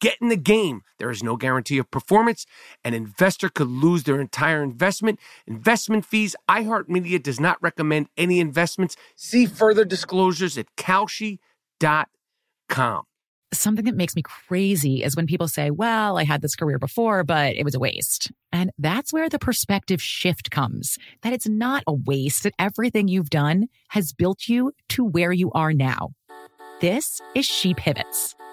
Get in the game. There is no guarantee of performance. An investor could lose their entire investment. Investment fees. iHeartMedia does not recommend any investments. See further disclosures at Kalshi.com. Something that makes me crazy is when people say, well, I had this career before, but it was a waste. And that's where the perspective shift comes that it's not a waste, that everything you've done has built you to where you are now. This is She Pivots,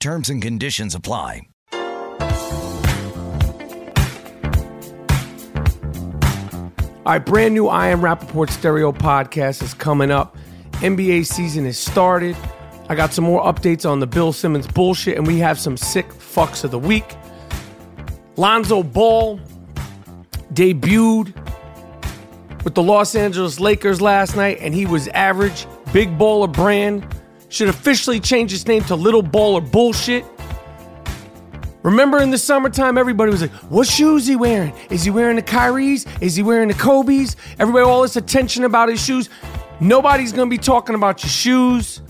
Terms and conditions apply. All right, brand new I Am Rapaport Stereo podcast is coming up. NBA season is started. I got some more updates on the Bill Simmons bullshit, and we have some sick fucks of the week. Lonzo Ball debuted with the Los Angeles Lakers last night, and he was average. Big baller brand should officially change its name to Little Baller Bullshit. Remember in the summertime, everybody was like, what shoes he wearing? Is he wearing the Kyries? Is he wearing the Kobe's? Everybody, all this attention about his shoes. Nobody's gonna be talking about your shoes.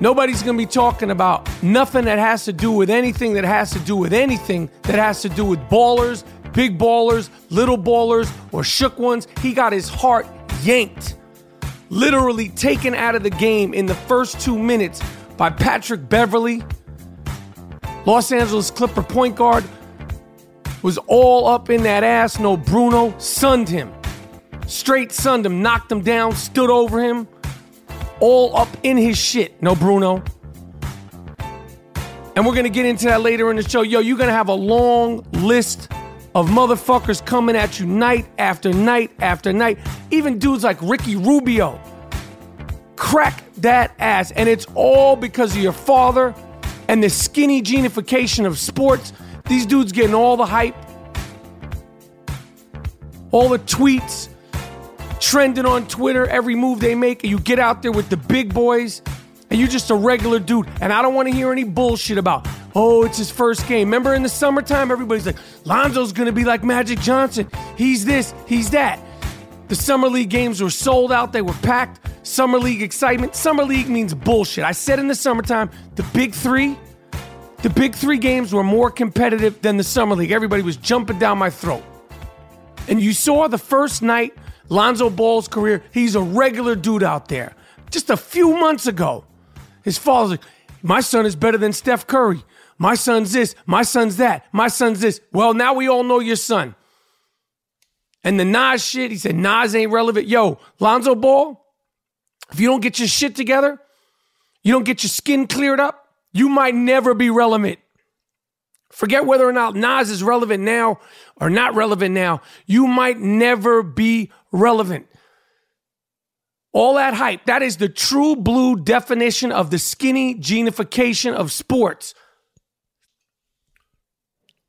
Nobody's gonna be talking about nothing that has to do with anything that has to do with anything that has to do with ballers, big ballers, little ballers, or shook ones. He got his heart yanked, literally taken out of the game in the first two minutes by Patrick Beverley. Los Angeles Clipper point guard was all up in that ass. No, Bruno sunned him. Straight sunned him, knocked him down, stood over him. All up in his shit. No, Bruno. And we're going to get into that later in the show. Yo, you're going to have a long list of motherfuckers coming at you night after night after night. Even dudes like Ricky Rubio. Crack that ass. And it's all because of your father and the skinny genification of sports. These dudes getting all the hype, all the tweets, trending on Twitter, every move they make, and you get out there with the big boys, and you're just a regular dude. And I don't want to hear any bullshit about, oh, it's his first game. Remember in the summertime, everybody's like, Lonzo's gonna be like Magic Johnson. He's this, he's that. The Summer League games were sold out, they were packed. Summer League excitement. Summer League means bullshit. I said in the summertime, the big three, the big three games were more competitive than the Summer League. Everybody was jumping down my throat. And you saw the first night, Lonzo Ball's career, he's a regular dude out there. Just a few months ago, his father's like, my son is better than Steph Curry. My son's this, my son's that, my son's this. Well, now we all know your son. And the Nas shit, he said Nas ain't relevant. Yo, Lonzo Ball, if you don't get your shit together, you don't get your skin cleared up, you might never be relevant. Forget whether or not Nas is relevant now or not relevant now. You might never be relevant. All that hype, that is the true blue definition of the skinny genification of sports.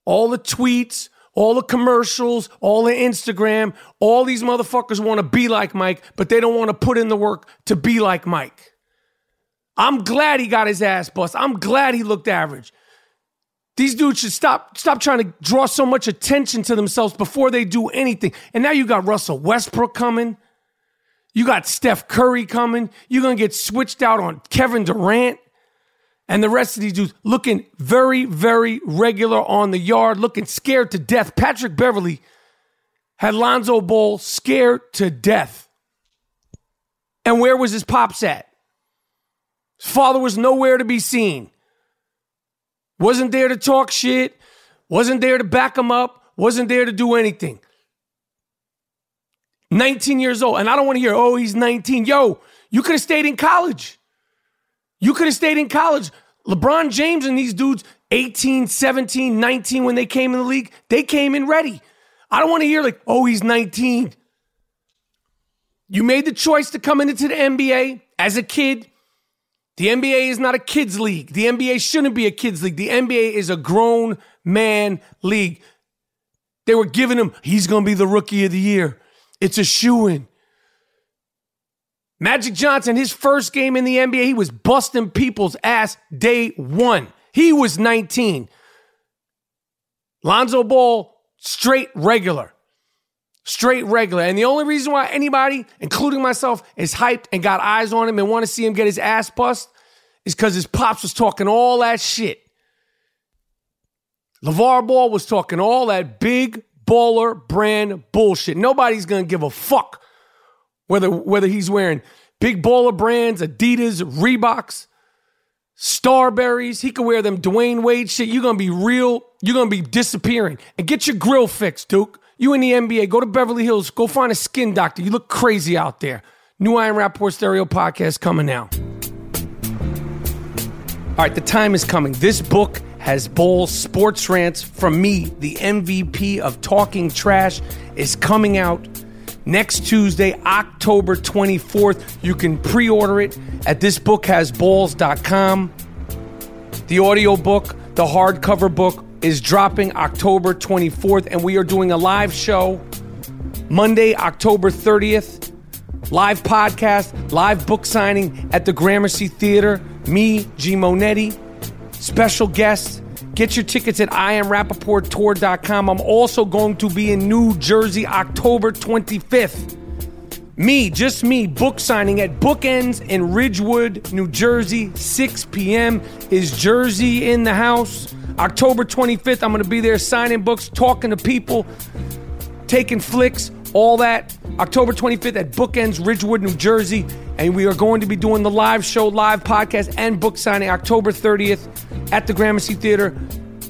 All the tweets, all the commercials, all the Instagram, all these motherfuckers want to be like Mike, but they don't want to put in the work to be like Mike. I'm glad he got his ass bust. I'm glad he looked average. These dudes should stop stop trying to draw so much attention to themselves before they do anything. And now you got Russell Westbrook coming. You got Steph Curry coming. You're going to get switched out on Kevin Durant and the rest of these dudes looking very, very regular on the yard, looking scared to death. Patrick Beverley had Lonzo Ball scared to death. And where was his pops at? His father was nowhere to be seen. Wasn't there to talk shit, wasn't there to back him up, wasn't there to do anything. 19 years old. And I don't want to hear, oh, he's 19. Yo, you could have stayed in college. You could have stayed in college. LeBron James and these dudes, 18, 17, 19, when they came in the league, they came in ready. I don't want to hear, like, oh, he's 19. You made the choice to come into the NBA as a kid. The NBA is not a kids' league. The NBA shouldn't be a kids' league. The NBA is a grown man league. They were giving him, he's going to be the rookie of the year. It's a shoe in. Magic Johnson, his first game in the NBA, he was busting people's ass day one. He was 19. Lonzo Ball, straight regular. Straight regular. And the only reason why anybody, including myself, is hyped and got eyes on him and want to see him get his ass bust is because his pops was talking all that shit. LeVar Ball was talking all that big baller brand bullshit. Nobody's gonna give a fuck whether whether he's wearing big baller brands, Adidas, Reeboks, Starburys, He could wear them Dwyane Wade shit. You're gonna be real. You're gonna be disappearing. And get your grill fixed, Duke. You in the NBA, go to Beverly Hills, go find a skin doctor. You look crazy out there. New I Am Rapaport Stereo podcast coming now. All right, the time is coming. This book has Balls sports rants from me, the MVP of talking trash, is coming out next Tuesday, October 24th. You can pre order it at thisbookhasballs.com. The audiobook, the hardcover book, is dropping October 24th, and we are doing a live show Monday, October 30th. Live podcast, live book signing at the Gramercy Theater. Me, G. Monetti special guests. Get your tickets at IamRapaportTour.com. I'm also going to be in New Jersey October 25th. Me, just me, book signing at Bookends in Ridgewood, New Jersey, 6 p.m. Is Jersey in the house? October 25th, I'm going to be there signing books, talking to people, taking flicks, all that. October 25th at Bookends, Ridgewood, New Jersey. And we are going to be doing the live show, live podcast, and book signing October 30th at the Gramercy Theater.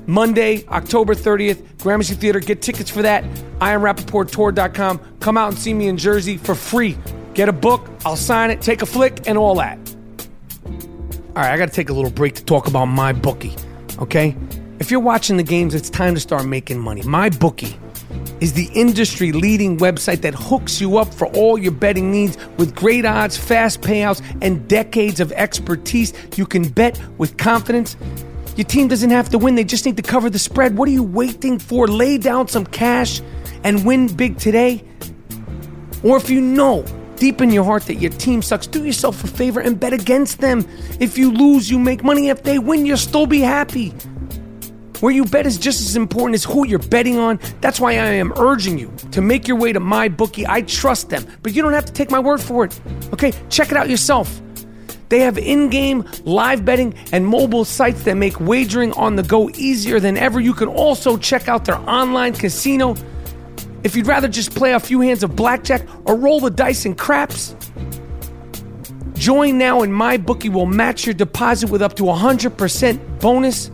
Monday, October 30th, Gramercy Theater. Get tickets for that. IamRapaportTour.com. Come out and see me in Jersey for free. Get a book, I'll sign it, take a flick, and all that. All right, I got to take a little break to talk about my bookie, okay? If you're watching the games, it's time to start making money. My bookie is the industry leading website that hooks you up for all your betting needs with great odds, fast payouts, and decades of expertise. You can bet with confidence. Your team doesn't have to win, they just need to cover the spread. What are you waiting for? Lay down some cash and win big today. Or if you know deep in your heart that your team sucks, do yourself a favor and bet against them. If you lose, you make money. If they win, you'll still be happy. Where you bet is just as important as who you're betting on. That's why I am urging you to make your way to my bookie. I trust them, but you don't have to take my word for it. Okay, check it out yourself. They have in game live betting and mobile sites that make wagering on the go easier than ever. You can also check out their online casino. If you'd rather just play a few hands of blackjack or roll the dice in craps, join now and my bookie will match your deposit with up to 100% bonus.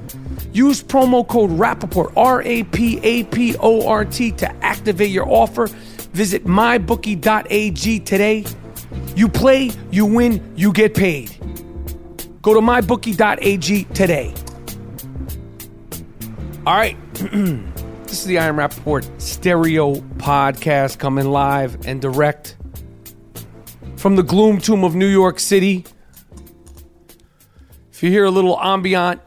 Use promo code Rapaport, R A P A P O R T, to activate your offer. Visit mybookie.ag today. You play, you win, you get paid. Go to mybookie.ag today. All right. this is the I Am Rapaport stereo podcast coming live and direct from the gloom tomb of New York City. If you hear a little ambient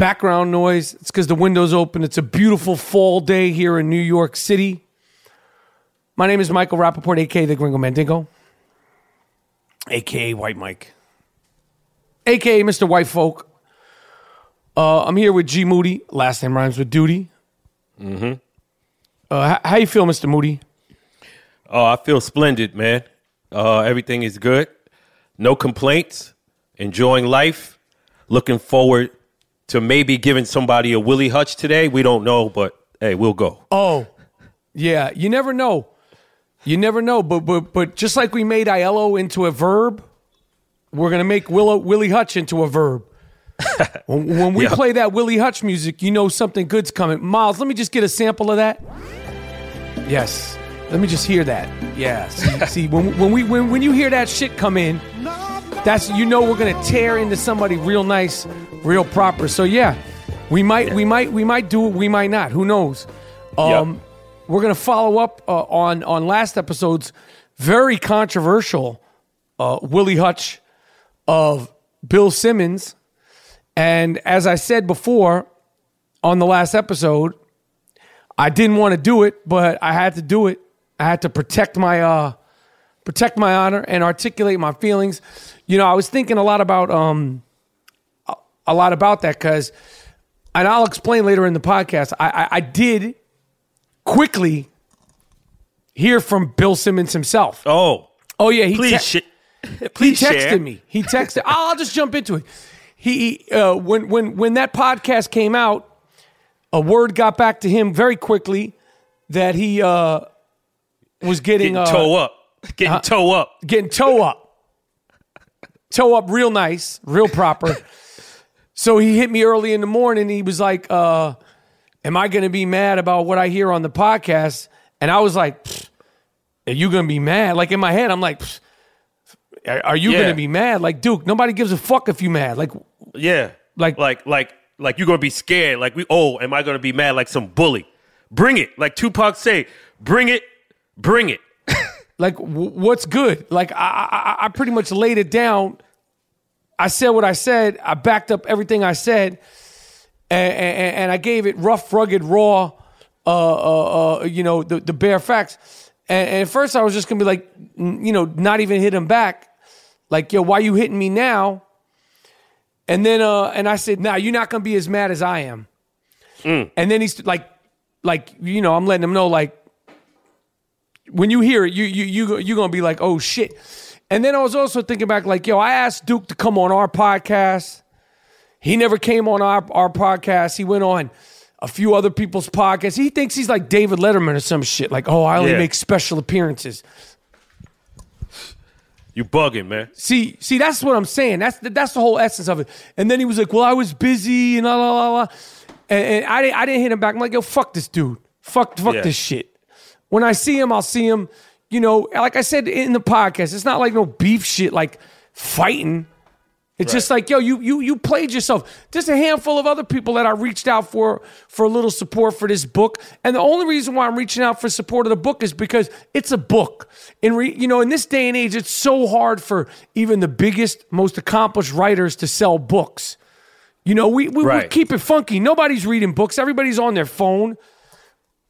background noise, it's because the window's open. It's a beautiful fall day here in New York City. My name is Michael Rapaport, aka the Gringo Mandingo, aka White Mike, aka Mr. White Folk. Uh, I'm here with G Moody. Last name rhymes with Duty. Mm-hmm. Uh, how, how you feel, Mr. Moody? Oh, I feel splendid, man. Uh, everything is good. No complaints. Enjoying life. Looking forward to maybe giving somebody a Willie Hutch today. We don't know, but hey, we'll go. Oh, yeah. You never know. You never know. But but but just like we made Aiello into a verb, we're gonna make Willow, Willie Hutch into a verb. when, when we Yeah. play that Willie Hutch music, you know something good's coming. Miles, let me just get a sample of that. Yes. Let me just hear that. Yeah. See, see when, when we when, when you hear that shit come in, that's you know we're gonna tear into somebody real nice, real proper. So yeah, we might we might we might do it, we might not. Who knows? Um, we're gonna follow up uh, on on last episode's very controversial uh, Willie Hutch of Bill Simmons, and as I said before on the last episode, I didn't want to do it, but I had to do it. I had to protect my uh, protect my honor and articulate my feelings. You know, I was thinking a lot about um a- lot about that because, and I'll explain later in the podcast. I, I, I did quickly hear from Bill Simmons himself. Oh, Oh yeah, he please, te- sh- he please texted share. me. He texted. I'll I'll just jump into it. He uh, when when when that podcast came out, a word got back to him very quickly that he uh, was getting Getting uh, toe up. Getting toe up. getting toe up, toe up real nice, real proper. so he hit me early in the morning. He was like, uh, "Am I going to be mad about what I hear on the podcast?" And I was like, "Are you going to be mad?" Like in my head, I'm like, "Are are you Yeah. going to be mad?" Like Duke, nobody gives a fuck if you mad. Like Yeah. Like- like like like you're gonna be scared. Like we oh, am I gonna be mad like some bully? Bring it. Like Tupac say, bring it, bring it. like w- what's good? Like I, I I- pretty much laid it down. I said what i said. I backed up everything i said. And, and, and i gave it rough rugged raw uh, uh, uh, you know the, the bare facts. And, and at first i was just gonna be like n- you know not even hit him back. Like yo why you hitting me now? And then uh and i said nah you're not gonna be as mad as i am. And then he's like like you know i'm letting him know like when you hear it, you you you you're gonna be like, oh shit. And then I was also thinking back, like, yo, I asked Duke to come on our podcast. He never came on our, our podcast. He went on a few other people's podcasts. He thinks he's like David Letterman or some shit. Like, oh, I only Yeah. make special appearances. You bugging, man. See, see, that's what I'm saying. That's the, that's the whole essence of it. And then he was like, "Well, I was busy and la la la la," and, and I didn't I didn't hit him back. I'm like, "Yo, fuck this dude. Fuck fuck Yeah. this shit." When I see him, I'll see him. You know, like I said in the podcast, it's not like no beef shit, like fighting. It's just like, yo, you you you played yourself. Just a handful of other people that I reached out for for a little support for this book, and the only reason why I'm reaching out for support of the book is because it's a book. In re, you know, in this day and age, it's so hard for even the biggest, most accomplished writers to sell books. You know, we we, we keep it funky. Nobody's reading books. Everybody's on their phone.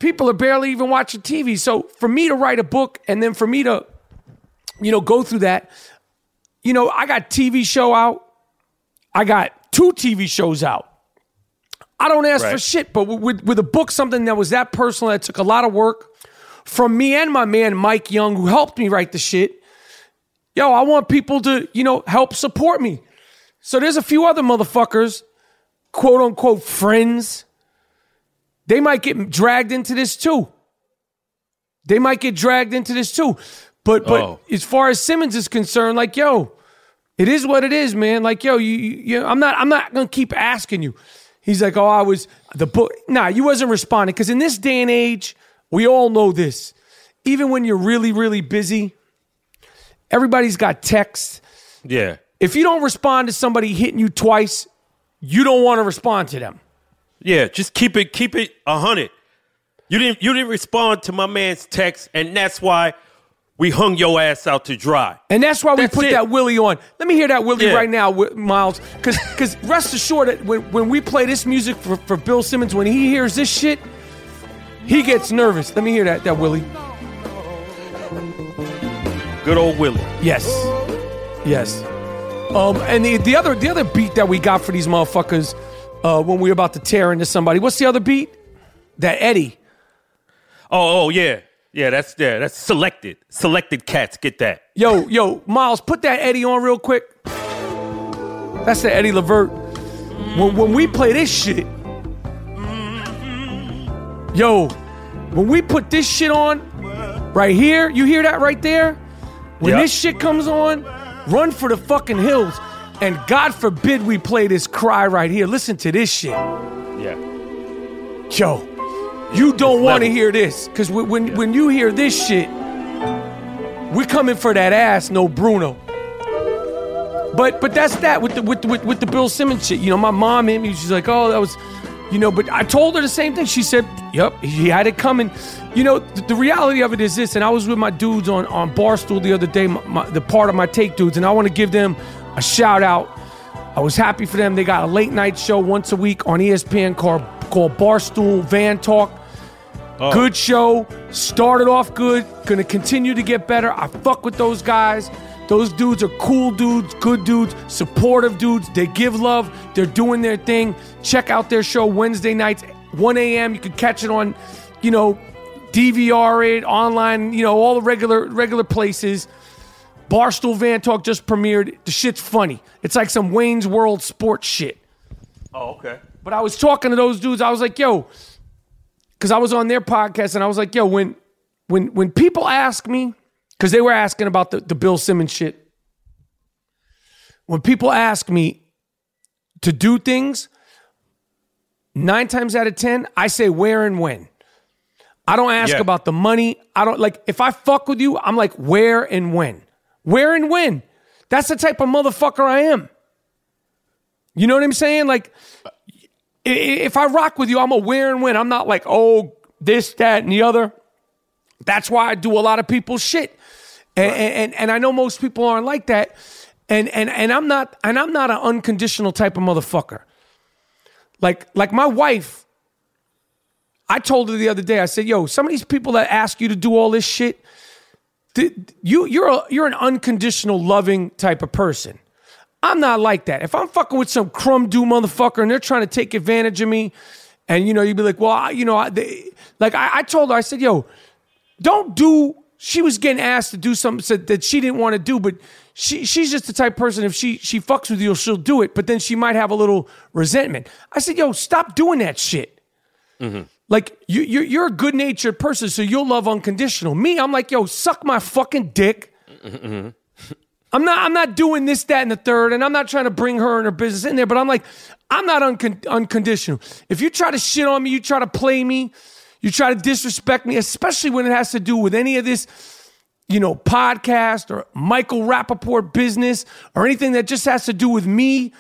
People are barely even watching TV. So for me to write a book and then for me to, you know, go through that, you know, I got TV show out. I got two TV shows out. I don't ask for shit, but with, with a book, something that was that personal, that took a lot of work from me and my man Mike Young, who helped me write the shit. Yo, I want people to, you know, help support me. So there's a few other motherfuckers, quote unquote friends. They might get dragged into this too. They might get dragged into this too. But but Oh. as far as Simmons is concerned, like yo, it is what it is, man. Like yo, you, you, I'm not I'm not gonna keep asking you. He's like, oh, I was the book. Nah, you wasn't responding because in this day and age, we all know this. Even when you're really really busy, everybody's got text. Yeah. If you don't respond to somebody hitting you twice, you don't want to respond to them. Yeah, just keep it keep it a hundred. You didn't you didn't respond to my man's text, and that's why we hung your ass out to dry. And that's why we put it. that Willie on. Let me hear that Willie Yeah. right now, Miles. Because because rest assured that when, when we play this music for, for Bill Simmons, when he hears this shit, he gets nervous. Let me hear that that Willie. Good old Willie. Yes, yes. Um, and the the other the other beat that we got for these motherfuckers uh, when we were about to tear into somebody. What's the other beat? That Eddie. Oh, oh yeah. Yeah, that's yeah, that's selected. Selected cats get that. Yo, yo, Miles, put that Eddie on real quick. That's the Eddie Levert. When, when we play this shit, yo, when we put this shit on right here, you hear that right there? When Yep. this shit comes on, run for the fucking hills. And God forbid we play this cry right here. Listen to this shit. Yeah. Yo, you don't want to hear this because when when, when you hear this shit, we're coming for that ass, no Bruno. But but that's that with the with the, with, with the Bill Simmons shit. You know, my mom hit me. She's like, oh, that was, you know. But I told her the same thing. She said, yep, he had it coming. You know, th- the reality of it is this. And I was with my dudes on on Barstool the other day, my, my, the Pardon My Take dudes, and I want to give them a shout out. I was happy for them. They got a late night show once a week on ESPN called called Barstool Van Talk. Oh. Good show. Started off good. Gonna continue to get better. I fuck with those guys. Those dudes are cool dudes, good dudes, supportive dudes. They give love. They're doing their thing. Check out their show Wednesday nights, 1 a.m. You can catch it on, you know, DVR it online. You know, all the regular regular places. Barstool Van Talk just premiered. The shit's funny. It's like some Wayne's World sports shit. Oh, okay. But I was talking to those dudes. I was like, yo, because I was on their podcast and I was like, yo, when when when people ask me, because they were asking about the, the Bill Simmons shit. When people ask me to do things, nine times out of ten, I say where and when. I don't ask Yeah. about the money. I don't like if I fuck with you, I'm like where and when. Where and when. That's the type of motherfucker I am. You know what I'm saying? Like if I rock with you, I'm a where and when. I'm not like, oh, this, that, and the other. That's why I do a lot of people's shit. And, and, and I know most people aren't like that. And, and, and I'm not and I'm not an unconditional type of motherfucker. Like like my wife, I told her the other day, I said, yo, some of these people that ask you to do all this shit, you you're a, you're an unconditional loving type of person. I'm not like that. If I'm fucking with some crumb do motherfucker and they're trying to take advantage of me, and you know, you'd be like, well, I, you know, I, they, like I, I told her, I said, yo, don't do. She was getting asked to do something that she didn't want to do, but she she's just the type of person. If she she fucks with you, she'll do it. But then she might have a little resentment. I said, yo, stop doing that shit. Mm-hmm. Like you you're, you're a good natured person, so you'll love unconditional. Me, I'm like, yo, suck my fucking dick. I'm not I'm not doing this, that, and the third, and I'm not trying to bring her and her business in there, but I'm like, I'm not uncon- unconditional. If you try to shit on me, you try to play me, you try to disrespect me, especially when it has to do with any of this, you know, podcast or Michael Rapaport business or anything that just has to do with me,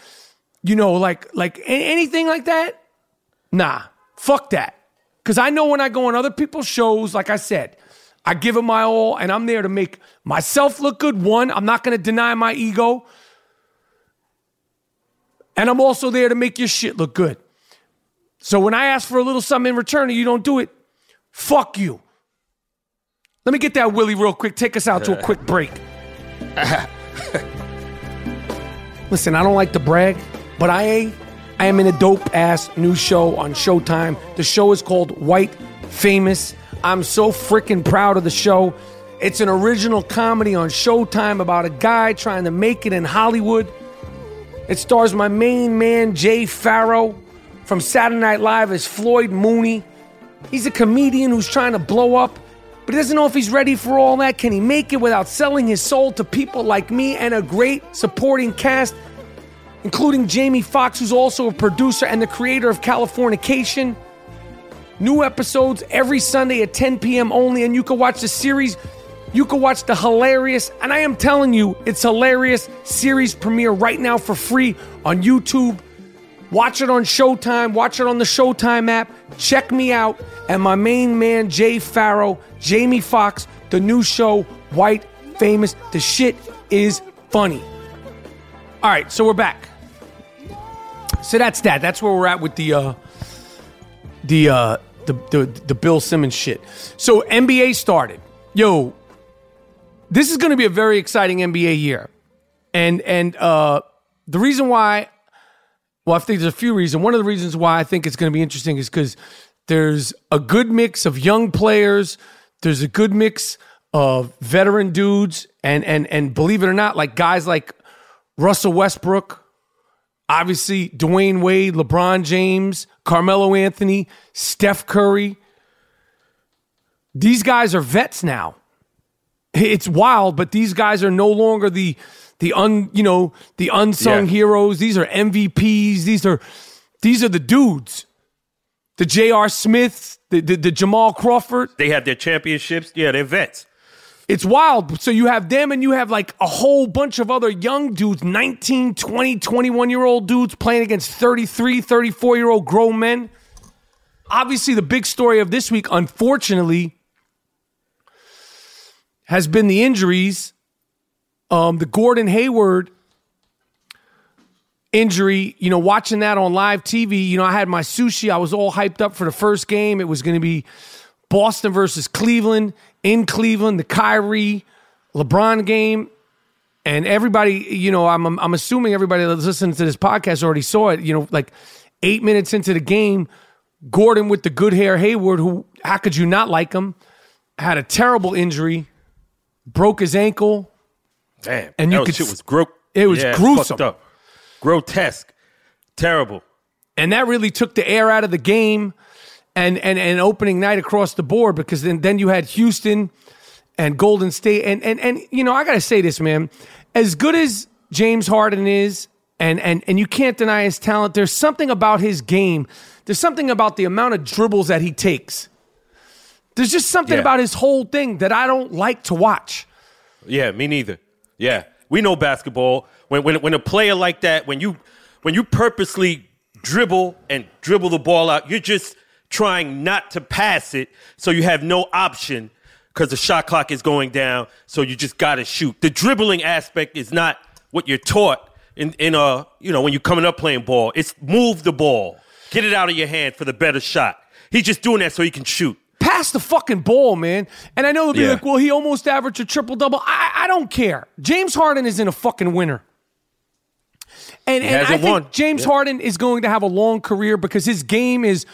you know, like like anything like that, nah, fuck that. Cause I know when I go on other people's shows, like I said, I give it my all and I'm there to make myself look good. One, I'm not gonna deny my ego. And I'm also there to make your shit look good. So when I ask for a little something in return and you don't do it, fuck you. Let me get that Willie real quick. Take us out to a quick break. Listen, I don't like to brag, but I I am in a dope ass new show on Showtime. The show is called White Famous. I'm so freaking proud of the show. It's an original comedy on Showtime about a guy trying to make it in Hollywood. It stars my main man, Jay Pharoah, from Saturday Night Live as Floyd Mooney. He's a comedian who's trying to blow up, but he doesn't know if he's ready for all that. Can he make it without selling his soul to people like me and a great supporting cast, including Jamie Foxx, who's also a producer and the creator of Californication? New episodes every Sunday at 10 p.m. only, and you can watch the series. You can watch the hilarious, and I am telling you, it's hilarious series premiere right now for free on YouTube. Watch it on Showtime. Watch it on the Showtime app. Check me out and my main man, Jay Pharoah, Jamie Foxx, the new show, White Famous. The shit is funny. All right, so we're back. So that's that. That's where we're at with the uh the uh the the, the Bill Simmons shit. So NBA started. Yo, this is going to be a very exciting NBA year. And and uh the reason why well, I think there's a few reasons. One of the reasons why I think it's going to be interesting is because there's a good mix of young players. There's a good mix of veteran dudes, and and and believe it or not, like guys like Russell Westbrook, obviously Dwyane Wade, LeBron James, Carmelo Anthony, Steph Curry. These guys are vets now. It's wild, but these guys are no longer the the un you know the unsung Yeah. heroes. These are MVPs. These are these are the dudes. The J.R. Smiths, the, the the Jamal Crawford. They have their championships. Yeah, they're vets. It's wild. So you have them and you have like a whole bunch of other young dudes, 19, 20, 21 year old dudes playing against 33, 34 year old grown men. Obviously, the big story of this week, unfortunately, has been the injuries. Um, the Gordon Hayward injury, you know, watching that on live TV, you know, I had my sushi. I was all hyped up for the first game. It was going to be Boston versus Cleveland in Cleveland, the Kyrie LeBron game. And everybody, you know, I'm, I'm assuming everybody that's listening to this podcast already saw it. You know, like eight minutes into the game, Gordon with the good hair Hayward, who, how could you not like him, had a terrible injury, broke his ankle. Damn. And you could shit was gro- it was yeah, gruesome. Grotesque. Terrible. and that really took the air out of the game and and and opening night across the board because then then you had Houston and Golden State and and and you know I got to say this man as good as James Harden is and and and you can't deny his talent there's something about his game there's something about the amount of dribbles that he takes there's just something Yeah. about his whole thing that I don't like to watch Yeah, me neither. Yeah, we know basketball. When when when a player like that, when you when you purposely dribble and dribble the ball out, you're just trying not to pass it, so you have no option because the shot clock is going down. So you just got to shoot. The dribbling aspect is not what you're taught in in a you know when you're coming up playing ball. It's move the ball, get it out of your hand for the better shot. He's just doing that so he can shoot. pass the fucking ball, man. And I know they'll be Yeah. like, well, he almost averaged a triple double. I, I don't care. James Harden is in a fucking winner. And, and I think won. James Yeah. Harden is going to have a long career because his game is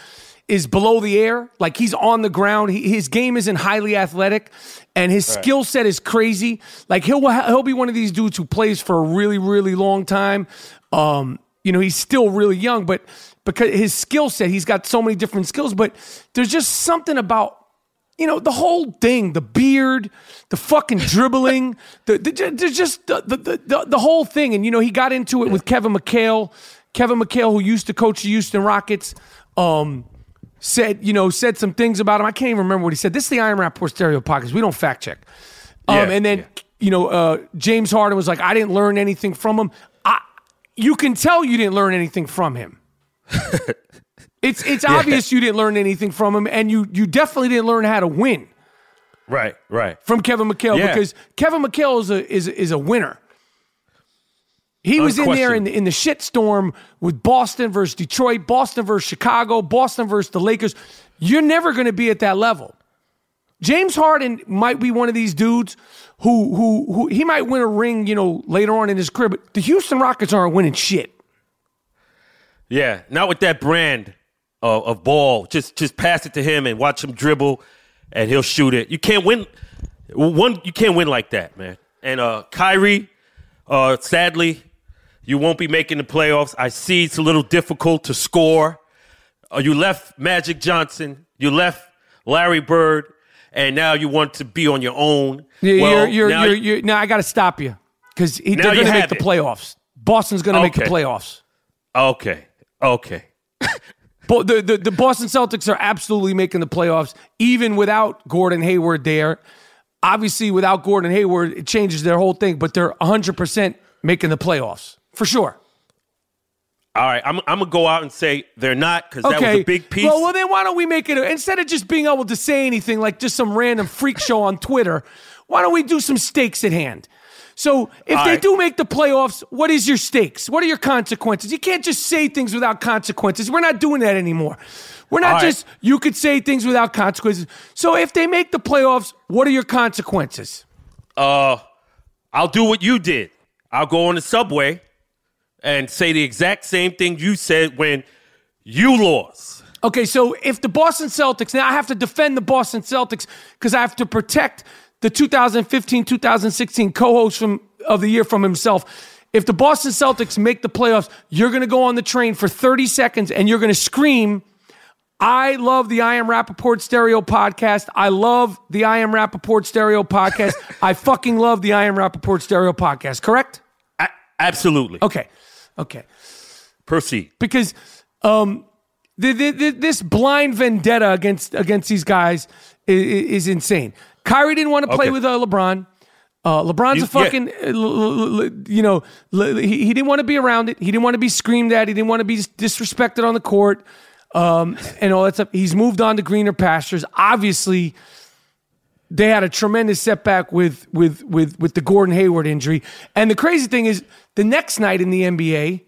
is below the air. Like he's on the ground. He, his game isn't highly athletic, and his skill set is crazy. Like he'll he'll be one of these dudes who plays for a really really long time. Um, you know, he's still really young, but because his skill set, he's got so many different skills. But there's just something about you know, the whole thing, the beard, the fucking dribbling, the, the, there's just the, the, the, the whole thing. And, you know, he got into it with Kevin McHale. Kevin McHale, who used to coach the Houston Rockets, um, said, you know, said some things about him. I can't even remember what he said. This is the I Am Rapaport Stereo Podcast. We don't fact check. Um, Yeah, and then, yeah. you know, uh, James Harden was like, I didn't learn anything from him. I, you can tell you didn't learn anything from him. it's it's obvious you didn't learn anything from him, and you you definitely didn't learn how to win Right, right. from Kevin McHale Yeah. because Kevin McHale is a is is a winner. He was in there in the, in the shit storm with Boston versus Detroit, Boston versus Chicago, Boston versus the Lakers. You're never going to be at that level. James Harden might be one of these dudes who who who he might win a ring, you know, later on in his career. But the Houston Rockets aren't winning shit. Yeah, not with that brand of, of ball. Just just pass it to him and watch him dribble, and he'll shoot it. You can't win one. You can't win like that, man. And uh, Kyrie, uh, sadly, you won't be making the playoffs. I see it's a little difficult to score. Uh, you left Magic Johnson. You left Larry Bird, and now you want to be on your own. Yeah, Well, you're, you're, now you're, you- you're, now I got to stop you because they're going to make the it. playoffs. Boston's going to make the playoffs. okay, okay. Bo- the, the, the Boston Celtics are absolutely making the playoffs, even without Gordon Hayward there. Obviously, without Gordon Hayward, it changes their whole thing, but they're 100% making the playoffs for sure. All right, I'm, I'm gonna go out and say they're not because that was a big piece. Well, well, then why don't we make it instead of just being able to say anything like just some random freak show on Twitter? Why don't we do some stakes at hand? So if All they right. do make the playoffs, what is your stakes? What are your consequences? You can't just say things without consequences. We're not doing that anymore. We're not All right. just you could say things without consequences. So if they make the playoffs, what are your consequences? uh, I'll do what you did. I'll go on the subway and say the exact same thing you said when you lost. Okay, so if the Boston Celtics, now I have to defend the Boston Celtics because I have to protect the 2015 2016 co host of the year from himself. If the Boston Celtics make the playoffs, you're going to go on the train for 30 seconds and you're going to scream, I love the I Am Rapaport Stereo podcast. I love the I Am Rapaport Stereo podcast. I fucking love the I Am Rapaport Stereo podcast, correct? Absolutely. Okay, okay. Proceed. because um, the, the, the, this blind vendetta against against these guys is, is insane. Kyrie didn't want to play Okay. with uh, LeBron. Uh, LeBron's You- a fucking, uh, l- l- you know, l- he, he didn't want to be around it. He didn't want to be screamed at. He didn't want to be disrespected on the court um, and all that stuff. He's moved on to greener pastures. Obviously, they had a tremendous setback with with with with the Gordon Hayward injury. And the crazy thing is, the next night in the NBA,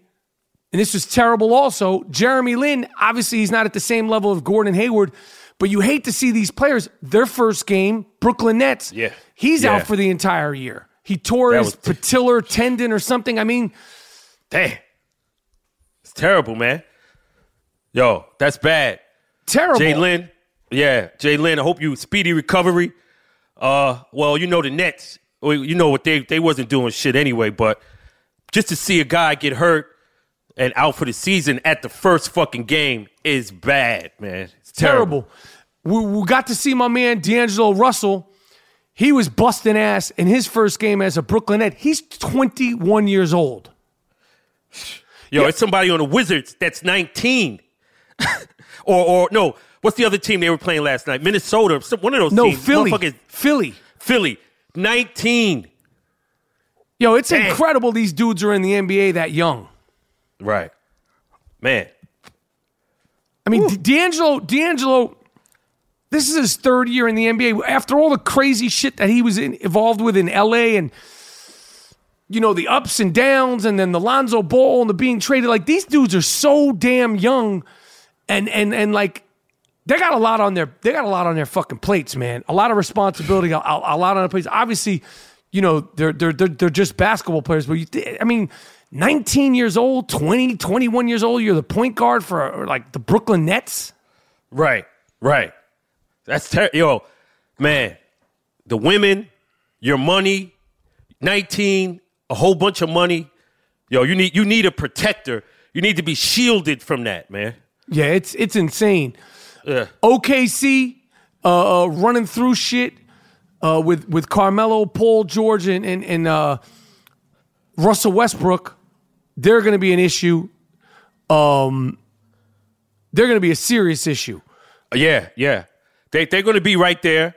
and this was terrible also. Jeremy Lin, obviously, he's not at the same level of Gordon Hayward, but you hate to see these players, their first game, Brooklyn Nets, Yeah. he's Yeah. out for the entire year. He tore That his was- patellar tendon or something. I mean, Damn. It's terrible, man. Yo, that's bad. terrible. Jay Lynn. Yeah, Jay Lynn, I hope you speedy recovery. Uh, well, you know the Nets. You know what they they wasn't doing shit anyway, but just to see a guy get hurt and out for the season at the first fucking game is bad, man. It's terrible. terrible. We, we got to see my man D'Angelo Russell. He was busting ass in his first game as a Brooklyn Net. He's 21 years old. Yo, it's somebody on the Wizards that's 19. or or no, what's the other team they were playing last night? Minnesota. One of those No, teams. Philly. Philly. Philly. 19. Yo, it's Damn. incredible these dudes are in the NBA that young. Right. Man. I mean, D'Angelo, D'Angelo, this is his third year in the NBA. After all the crazy shit that he was in, involved with in LA and, you know, the ups and downs and then the Lonzo Ball and the being traded, like these dudes are so damn young and, and, and like, they got a lot on their they got a lot on their fucking plates, man. A lot of responsibility, a, a lot on their plates. Obviously, you know they're they're they're, they're just basketball players, but you, I mean, 19 years old, 20, 21 years old, you're the point guard for like the Brooklyn Nets. Right. Right. That's ter- yo, man. The women, your money, 19, a whole bunch of money. Yo, you need you need a protector. You need to be shielded from that, man. Yeah, it's it's insane. Yeah. OKC uh, uh, running through shit uh, with with Carmelo, Paul George, and and, and uh, Russell Westbrook. They're going to be an issue. Um, they're going to be a serious issue. Yeah, yeah. They they're going to be right there.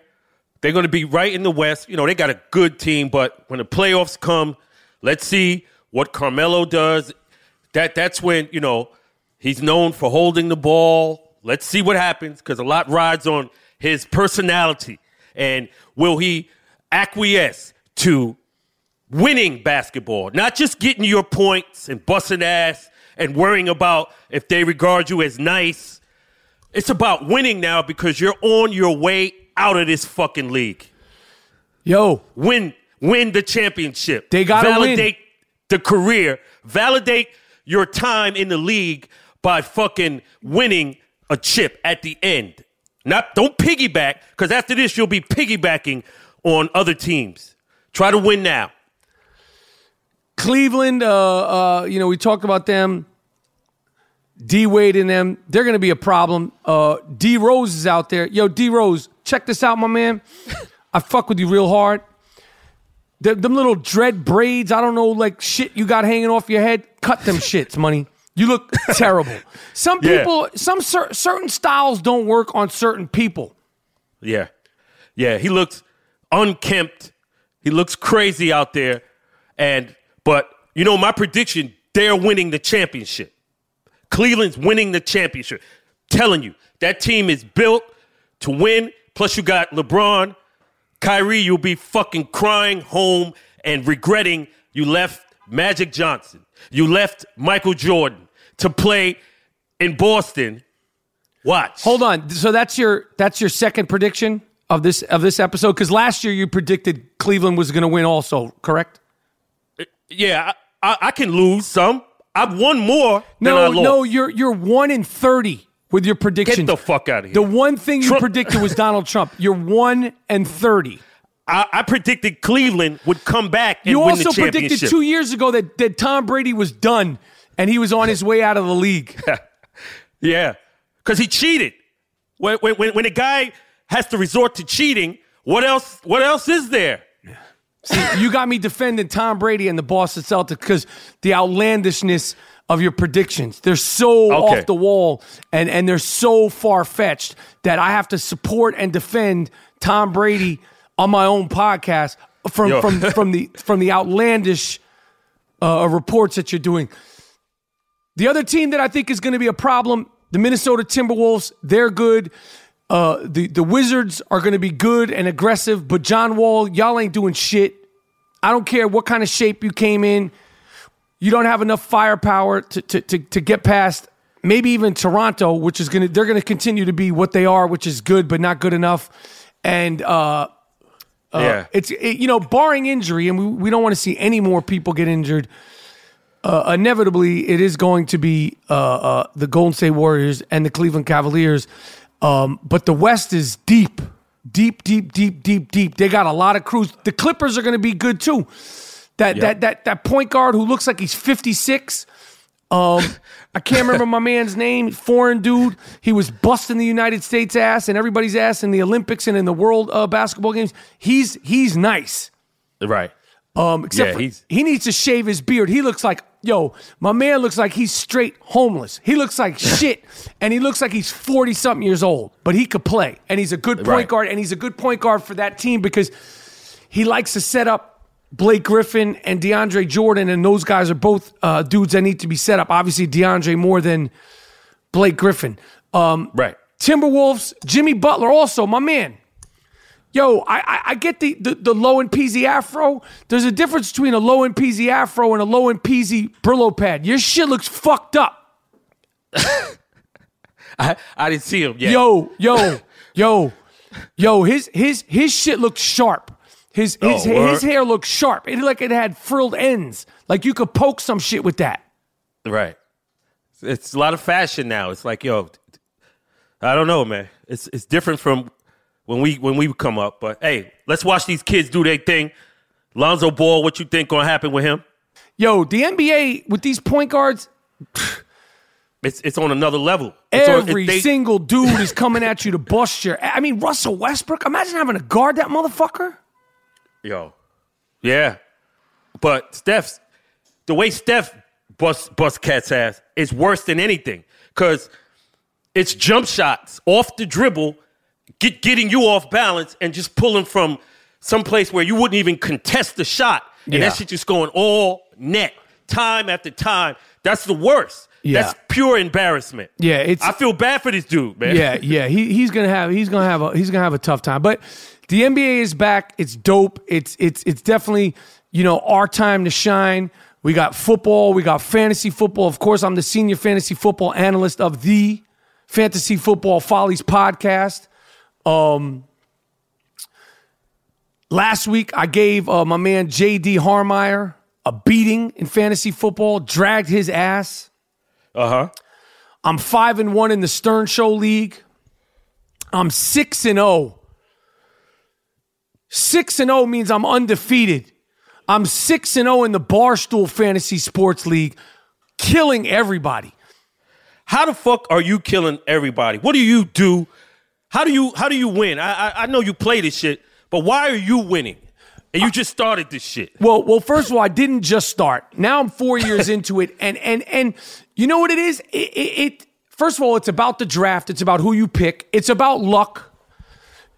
They're going to be right in the West. You know, they got a good team, but when the playoffs come, let's see what Carmelo does. That that's when you know he's known for holding the ball. Let's see what happens because a lot rides on his personality and will he acquiesce to winning basketball, not just getting your points and busting ass and worrying about if they regard you as nice. It's about winning now because you're on your way out of this fucking league. Yo, Win, win the championship. They gotta win. validate the career. Validate your time in the league by fucking winning a chip at the end. Not don't piggyback because after this you'll be piggybacking on other teams. Try to win now. Cleveland, uh, uh, you know, we talked about them. D Wade and them, they're going to be a problem. Uh, D Rose is out there. Yo, D Rose, check this out, my man. I fuck with you real hard. Them, them little dread braids, I don't know, like shit you got hanging off your head. Cut them shits, money. You look terrible. Some Yeah. people, some cer- certain styles don't work on certain people. Yeah. Yeah, he looks unkempt. He looks crazy out there. And but you know my prediction, they're winning the championship. Cleveland's winning the championship. Telling you, that team is built to win. Plus, you got LeBron, Kyrie. You'll be fucking crying home and regretting you left Magic Johnson. You left Michael Jordan to play in Boston. Watch. Hold on. So that's your that's your second prediction of this of this episode because last year you predicted Cleveland was going to win also, correct? Uh, yeah, I, I, can lose some. I've won more than I No, lost. no, you're you're one in thirty with your predictions. Get the fuck out of here. The one thing you Trump- predicted was Donald Trump. You're one and thirty. I, I predicted Cleveland would come back and You win also the championship. predicted two years ago that, that Tom Brady was done and he was on his way out of the league. Yeah, because he cheated. When, when, when a guy has to resort to cheating, what else? What else is there? See, you got me defending Tom Brady and the Boston Celtics because the outlandishness of your predictions. They're so Okay. off the wall and, and they're so far fetched that I have to support and defend Tom Brady on my own podcast from Yo. from from the from the outlandish uh, reports that you're doing. The other team that I think is going to be a problem, the Minnesota Timberwolves, they're good. Uh, the the Wizards are going to be good and aggressive, but John Wall, y'all ain't doing shit. I don't care what kind of shape you came in. You don't have enough firepower to to to, to get past maybe even Toronto, which is gonna they're gonna continue to be what they are, which is good but not good enough. And uh, yeah, it's it, you know, barring injury, and we, we don't want to see any more people get injured. Uh, inevitably, it is going to be uh, uh, the Golden State Warriors and the Cleveland Cavaliers. Um, but the West is deep, deep, deep, deep, deep, deep. They got a lot of crews. The Clippers are going to be good too. That that that that point guard who looks like he's fifty six. Um, I can't remember my man's name. Foreign dude. He was busting the United States ass and everybody's ass in the Olympics and in the World uh, Basketball Games. He's he's nice. right. Um, except Yeah, for- he's- he needs to shave his beard. He looks like yo, my man looks like he's straight homeless. He looks like shit, and he looks like he's forty something years old. But he could play, and he's a good point Right. guard, and he's a good point guard for that team because he likes to set up Blake Griffin and DeAndre Jordan, and those guys are both uh, dudes that need to be set up. Obviously, DeAndre more than Blake Griffin. Um, Right. Timberwolves, Jimmy Butler, also my man. Yo, I, I, I get the, the the low and peasy afro. There's a difference between a low and peasy afro and a low and peasy Brillo pad. Your shit looks fucked up. I, I didn't see him yet. Yo, yo, yo, yo. His his his shit looks sharp. His his Oh, his hair looks sharp. It like it had frilled ends. Like you could poke some shit with that. Right. It's a lot of fashion now. It's like, yo, I don't know, man. It's it's different from when we when we come up. But hey, let's watch these kids do their thing. Lonzo Ball, what you think gonna happen with him? Yo, the NBA with these point guards, It's it's on another level. It's on- every it- they- single dude is coming at you to bust your. I mean, Russell Westbrook. Imagine having to guard that motherfucker. Yo, yeah. But Steph's the way Steph bust bust cat's ass is worse than anything because it's jump shots off the dribble, get, getting you off balance and just pulling from someplace where you wouldn't even contest the shot, and Yeah. that shit just going all net, time after time. That's the worst. Yeah. That's pure embarrassment. Yeah, it's- I feel bad for this dude, man. Yeah, yeah. He he's gonna have he's gonna have a he's gonna have a tough time. But the NBA is back. It's dope. It's it's it's definitely you know our time to shine. We got football. We got fantasy football. Of course, I'm the senior fantasy football analyst of the Fantasy Football Follies podcast. Um, last week I gave uh, my man JD Harmeyer a beating in fantasy football. Dragged his ass. Uh huh. I'm five and one in the Stern Show League. I'm six and zero. Six and zero means I'm undefeated. I'm six and zero in the Barstool Fantasy Sports League, killing everybody. How the fuck are you killing everybody? What do you do? How do you how do you win? I I, I know you play this shit, but why are you winning? And you just started this shit. Well, well, first of all, I didn't just start. Now I'm four years into it, and and and you know what it is? It, it, it first of all, it's about the draft. It's about who you pick. It's about luck.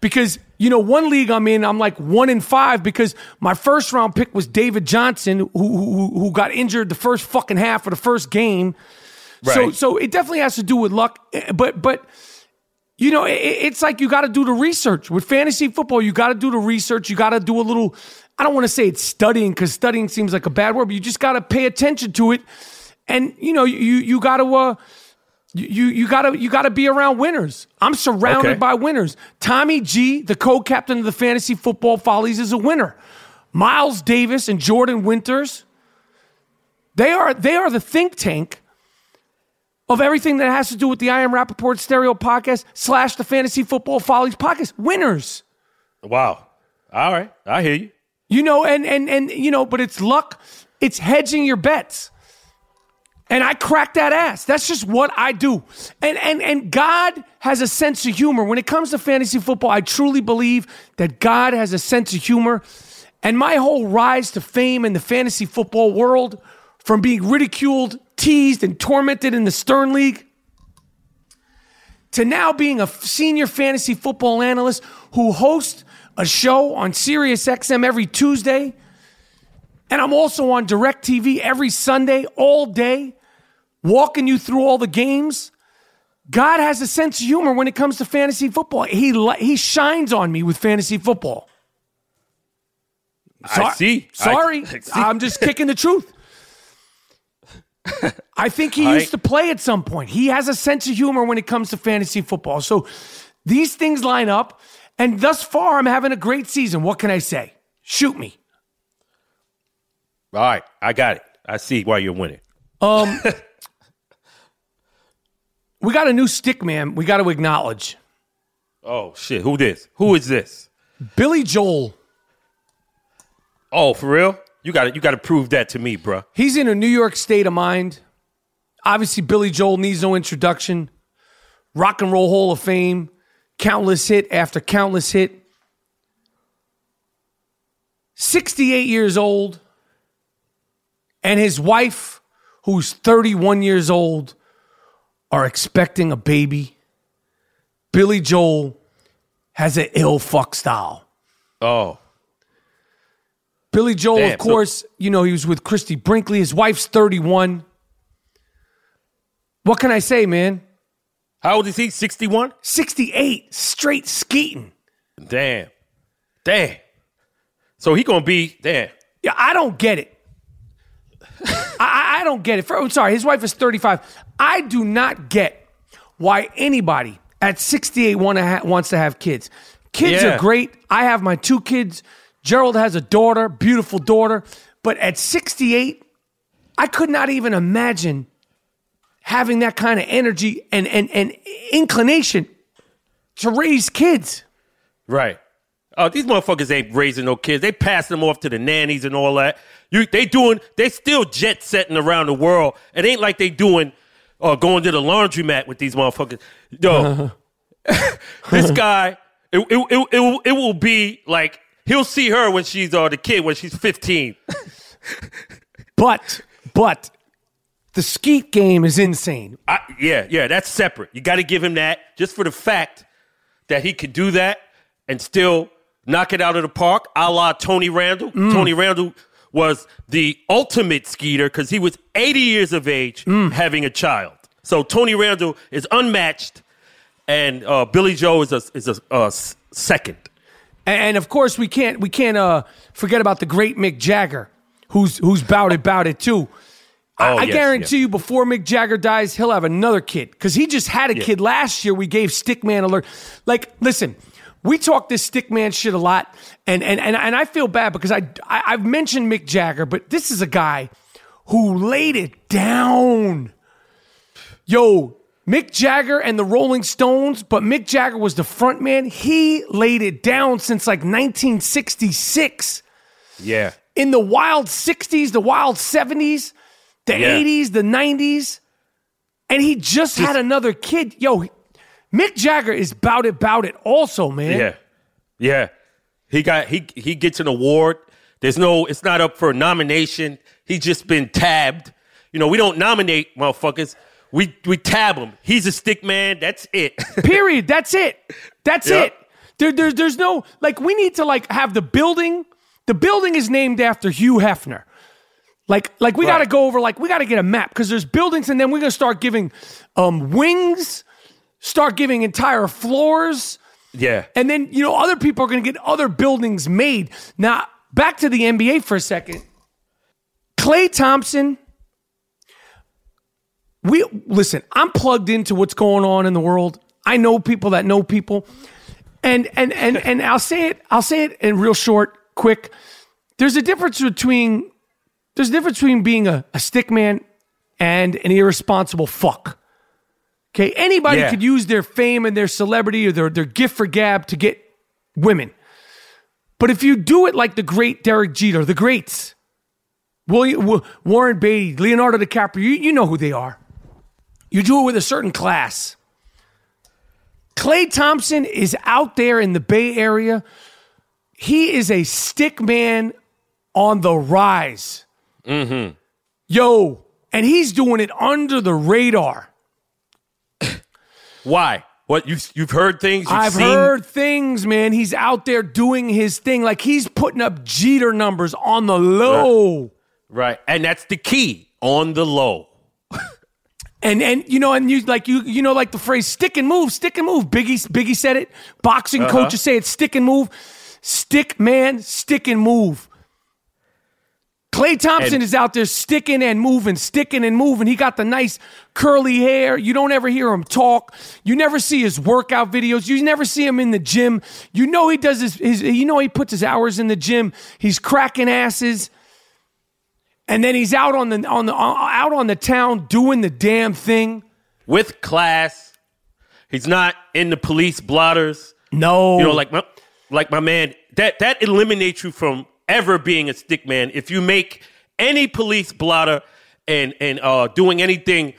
Because you know, one league I'm in, I'm like one in five because my first round pick was David Johnson, who who, who got injured the first fucking half of the first game. So Right. so so it definitely has to do with luck. eh, But but you know, it, it's like you got to do the research with fantasy football. You got to do the research. You got to do a little. I don't want to say it's studying because studying seems like a bad word, but you just got to pay attention to it, and you know you you got to. Uh, you you gotta you gotta be around winners. I'm surrounded Okay. by winners. Tommy G, the co-captain of the fantasy football follies, is a winner. Miles Davis and Jordan Winters, they are they are the think tank of everything that has to do with the I Am Rapaport Stereo podcast slash the Fantasy Football Follies podcast. Winners. Wow. All right. I hear you. You know, and and and you know, but it's luck. It's hedging your bets. And I crack that ass. That's just what I do. And and and God has a sense of humor. When it comes to fantasy football, I truly believe that God has a sense of humor. And my whole rise to fame in the fantasy football world, from being ridiculed, teased, and tormented in the Stern League, to now being a senior fantasy football analyst who hosts a show on Sirius XM every Tuesday. And I'm also on DirecTV every Sunday, all day, walking you through all the games. God has a sense of humor when it comes to fantasy football. He he shines on me with fantasy football. I see. Sorry, I see. I'm just kicking the truth. I think he All used right. to play at some point. He has a sense of humor when it comes to fantasy football. So these things line up, and thus far, I'm having a great season. What can I say? Shoot me. All right. I got it. I see why you're winning. Um, we got a new stick man. We got to acknowledge Oh shit. Who this? Who is this? Billy Joel. Oh, for real? You got You got to prove that to me, bruh. He's in a New York state of mind. Obviously, Billy Joel needs no introduction. Rock and Roll Hall of Fame, countless hit after countless hit. 68 years old, and his wife, who's 31 years old, are expecting a baby. Billy Joel has an ill fuck style. Oh, Billy Joel, Damn, of so- course, you know, he was with Christie Brinkley. His wife's 31. What can I say, man? how old is he? Sixty-one. 68, straight skeeting. Damn. Damn. So he gonna be damn. Yeah, I don't get it. I, I- don't get it. For- I'm sorry, his wife is 35. I do not get why anybody at 68 want to ha- wants to have kids. Kids Yeah. are great. I have my two kids. Gerald has a daughter, beautiful daughter. But at 68, I could not even imagine having that kind of energy and, and, and inclination to raise kids. Right. Oh, these motherfuckers ain't raising no kids. They passing them off to the nannies and all that. You, they doing, they still jet setting around the world. It ain't like they doing, uh, going to the laundromat with these motherfuckers. Yo, this guy, it, it, it, it, will, it will be like he'll see her when she's uh, the kid when she's fifteen. But, but the skeet game is insane. I, yeah, yeah, that's separate. You got to give him that just for the fact that he could do that and still knock it out of the park, a la Tony Randall. Tony Randall was the ultimate skeeter because he was 80 years of age having a child. So Tony Randall is unmatched, and uh, Billy Joe is a, is a uh, second. And, of course, we can't we can't uh, forget about the great Mick Jagger, who's who's bout it, bout it too. I, Oh, I yes, guarantee yes. you, before Mick Jagger dies, he'll have another kid because he just had a kid last year. We gave Stickman alert. Like, listen, we talk this Stickman shit a lot, and and and, and I feel bad because I, I I've mentioned Mick Jagger, but this is a guy who laid it down. Yo, Mick Jagger and the Rolling Stones, but Mick Jagger was the front man. He laid it down since like 1966 Yeah. in the wild 60s, the wild 70s, the Yeah. 80s, the 90s. And he just, had another kid. Yo, Mick Jagger is bout it, bout it also, man. Yeah, yeah. He got he he gets an award. There's no, it's not up for a nomination. He's just been tabbed. You know, we don't nominate motherfuckers. We we tab him. He's a stick man. That's it. Period. That's it. That's Yep. it. There, there, there's no like we need to like have the building. The building is named after Hugh Hefner. Like, like we got to go over, like, we got to get a map because there's buildings and then we're going to start giving um, wings, start giving entire floors. Yeah. And then, you know, other people are going to get other buildings made. Now, back to the NBA for a second. Klay Thompson, we listen, I'm plugged into what's going on in the world. I know people that know people. And and and and I'll say it, I'll say it in real short, quick. There's a difference between there's a difference between being a, a stick man and an irresponsible fuck. Okay, anybody Yeah. could use their fame and their celebrity or their, their gift for gab to get women. But if you do it like the great Derek Jeter, the greats, William, Wa- Warren Beatty, Leonardo DiCaprio, you, you know who they are. You do it with a certain class. Klay Thompson is out there in the Bay Area. He is a stick man on the rise. Mm-hmm. Yo, and he's doing it under the radar. Why? What you've you've heard things? You've I've seen? heard things, man. He's out there doing his thing. Like he's putting up Jeter numbers on the low. Right, and that's the key on the low. And and you know, and you like you you know, like the phrase stick and move, stick and move. Biggie Biggie said it. Boxing Uh-huh. coaches say it, stick and move. Stick man, stick and move. Klay Thompson And- is out there sticking and moving, sticking and moving. He got the nice curly hair. You don't ever hear him talk. You never see his workout videos. You never see him in the gym. You know he does his, his you know he puts his hours in the gym. He's cracking asses. And then he's out on the on the out on the town doing the damn thing. with class. He's not in the police blotters. No. You know, like my like my man, that that eliminates you from ever being a stick man. If you make any police blotter and and uh doing anything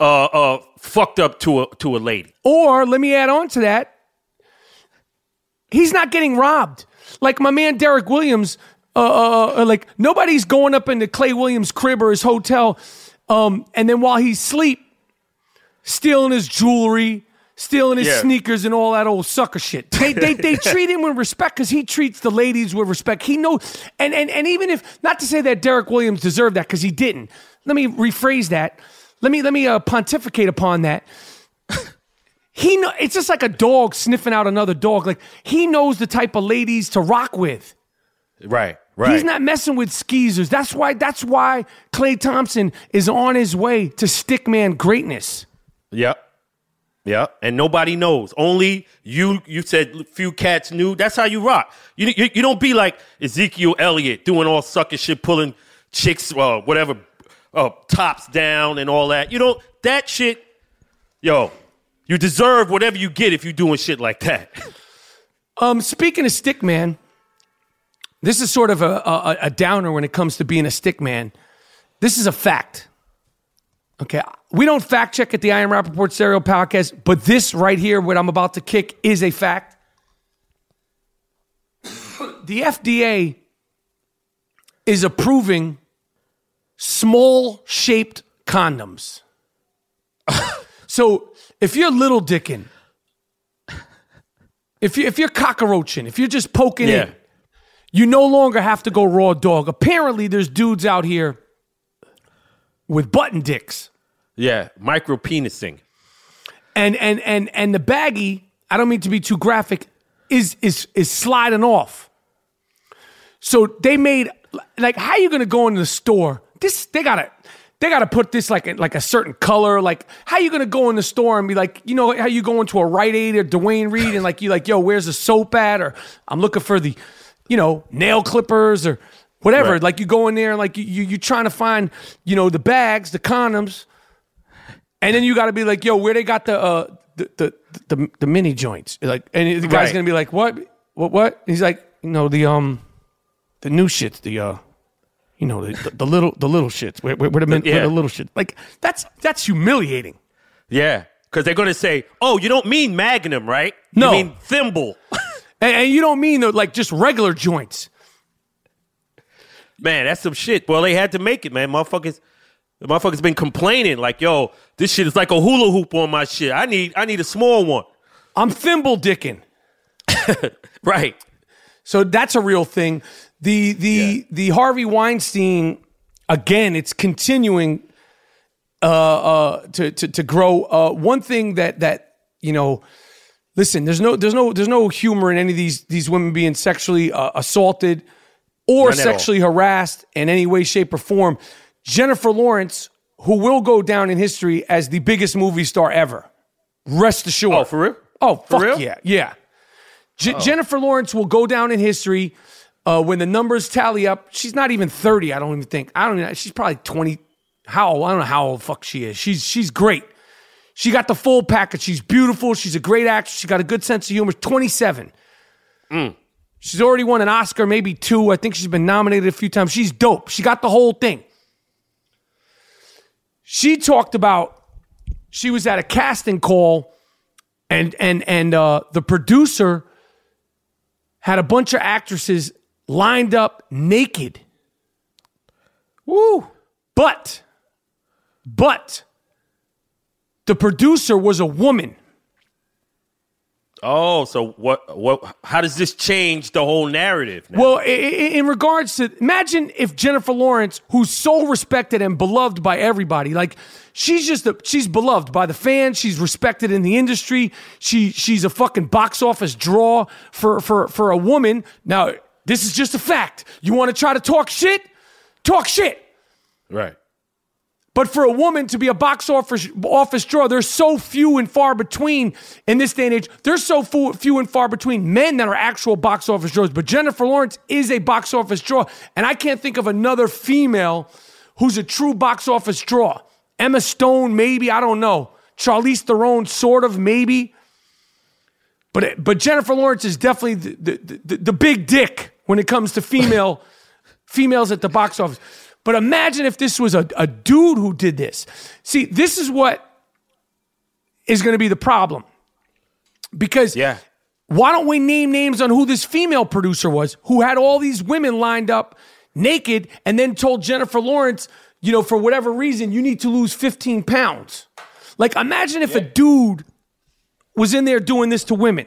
uh uh fucked up to a to a lady. Or let me add on to that. He's not getting robbed. Like my man Derrick Williams, uh, uh, uh, like nobody's going up into Clay Williams' crib or his hotel, um, and then while he's asleep, stealing his jewelry, stealing his Yeah. sneakers, and all that old sucker shit. They they, they treat him with respect because he treats the ladies with respect. He knows, and and and even if not to say that Derrick Williams deserved that because he didn't. Let me rephrase that. Let me let me uh, pontificate upon that. He know it's just like a dog sniffing out another dog. Like he knows the type of ladies to rock with. Right, right. He's not messing with skeezers. That's why that's why Klay Thompson is on his way to stickman greatness. Yep. Yep. And nobody knows. Only you. You said few cats knew. That's how you rock. You you, you don't be like Ezekiel Elliott doing all sucker shit, pulling chicks, uh, whatever, uh, tops down and all that. You know that shit. Yo, you deserve whatever you get if you doing shit like that. Um, speaking of stickman, this is sort of a, a, a downer when it comes to being a stick man. This is a fact. Okay, we don't fact check at the I Am Rapaport Stereo Podcast, but this right here, what I'm about to kick, is a fact. the FDA is approving small shaped condoms. so if you're little dicking, if you if you're cockroaching, if you're just poking Yeah. in, you no longer have to go raw dog. Apparently, there's dudes out here with button dicks. Yeah, micro penising. and and and and the baggie i don't mean to be too graphic is is is sliding off so they made like how you gonna go into the store this they gotta they gotta put this like in like a certain color like how you gonna go in the store and be like you know how you go into a Rite Aid or Duane Reade and like you like yo where's the soap at or I'm looking for the you know nail clippers or whatever Right. like you go in there and like you you you trying to find you know the bags the condoms and then you got to be like, yo, where they got the uh the the the, the mini joints? Like, and the guy's Right. gonna be like, what, what, what? He's like, you know, the um, the new shits, the uh, you know, the, the, the little the little shits. Where, where, where the, min- where Yeah. the little shit? Like, that's that's humiliating. Yeah, because they're gonna say, "Oh, you don't mean Magnum, right? No. you mean thimble." And, and you don't mean the like just regular joints. Man, that's some shit. Well, they had to make it, man. Motherfuckers, the motherfuckers been complaining like, "Yo, this shit is like a hula hoop on my shit. I need, I need a small one." I'm thimble dicking. Right. So that's a real thing. The the Yeah. the Harvey Weinstein again, it's continuing uh, uh, to, to to grow. Uh, one thing that that you know, listen, there's no there's no there's no humor in any of these these women being sexually uh, assaulted or None at all. sexually harassed in any way, shape, or form. Jennifer Lawrence, who will go down in history as the biggest movie star ever, rest assured. Oh, for real? Oh, fuck real? Oh. yeah, yeah. J- Jennifer Lawrence will go down in history uh, when the numbers tally up. She's not even thirty. I don't even think. I don't. Even, she's probably twenty. How old? I don't know how old the fuck she is. She's she's great. She got the full package. She's beautiful. She's a great actress. She got a good sense of humor. Twenty seven. She's already won an Oscar, maybe two. I think she's been nominated a few times. She's dope. She got the whole thing. She talked about she was at a casting call and and and uh, the producer had a bunch of actresses lined up naked. Woo! But but the producer was a woman. Oh, so what? What? How does this change the whole narrative? Now? Well, in regards to imagine if Jennifer Lawrence, who's so respected and beloved by everybody, like she's just a, she's beloved by the fans, she's respected in the industry. She she's a fucking box office draw for for for a woman. Now, this is just a fact. You want to try to talk shit? Talk shit. right. But for a woman to be a box office office draw, there's so few and far between in this day and age. There's so few, and far between men that are actual box office draws. But Jennifer Lawrence is a box office draw, and I can't think of another female who's a true box office draw. Emma Stone, maybe I don't know. Charlize Theron, sort of, maybe. But but Jennifer Lawrence is definitely the the, the, the big dick when it comes to female females at the box office. But imagine if this was a, a dude who did this. See, this is what is going to be the problem. Because Yeah. why don't we name names on who this female producer was who had all these women lined up naked and then told Jennifer Lawrence, you know, for whatever reason, you need to lose 15 pounds? Like, imagine if a dude was in there doing this to women.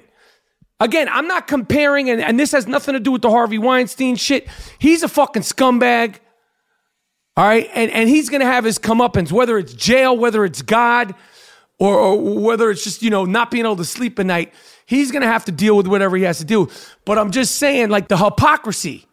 Again, I'm not comparing, and, and this has nothing to do with the Harvey Weinstein shit. He's a fucking scumbag. All right. And, and he's going to have his comeuppance, whether it's jail, whether it's God, or, or whether it's just, you know, not being able to sleep at night. He's going to have to deal with whatever he has to do. But I'm just saying, like, the hypocrisy.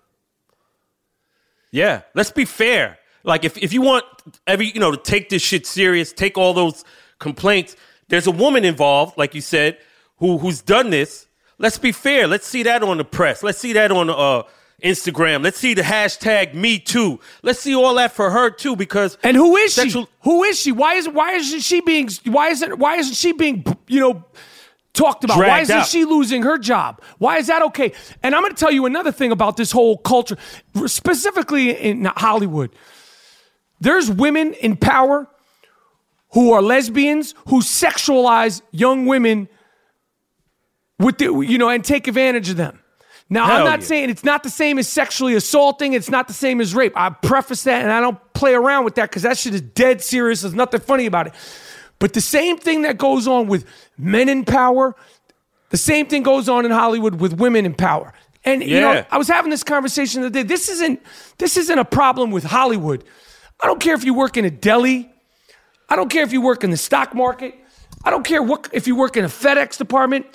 Yeah, let's be fair. Like if, if you want every you know to take this shit serious, take all those complaints. There's a woman involved, like you said, who who's done this. Let's be fair. Let's see that on the press. Let's see that on uh, Instagram. Let's see the hashtag Me Too. Let's see all that for her too, because And who is Sexual- she? Who is she? Why is why isn't she being why isn't why isn't she being you know talked about? why isn't out. she losing her job? Why is that okay? And I'm going to tell you another thing about this whole culture, specifically in Hollywood. There's women in power who are lesbians who sexualize young women with the, you know and take advantage of them. Now I'm not yeah. saying it's not the same as sexually assaulting. It's not the same as rape. I preface that and I don't play around with that because that shit is dead serious. There's nothing funny about it. But the same thing that goes on with men in power, the same thing goes on in Hollywood with women in power. And you know, I was having this conversation the other day. This isn't this isn't a problem with Hollywood. I don't care if you work in a deli. I don't care if you work in the stock market. I don't care what if you work in a FedEx department.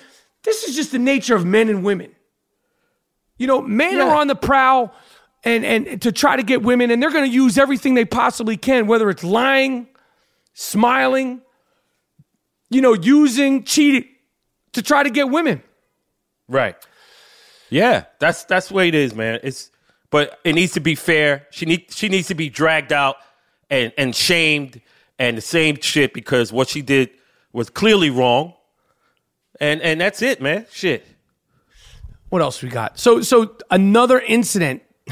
This is just the nature of men and women. You know, men Yeah. are on the prowl and and to try to get women, and they're going to use everything they possibly can, whether it's lying, smiling, you know, using, cheating, to try to get women. Right. Yeah, that's that's the way it is, man. It's but it needs to be fair. She need she needs to be dragged out and and shamed and the same shit because what she did was clearly wrong. And and that's it, man. Shit. What else we got? So so another incident.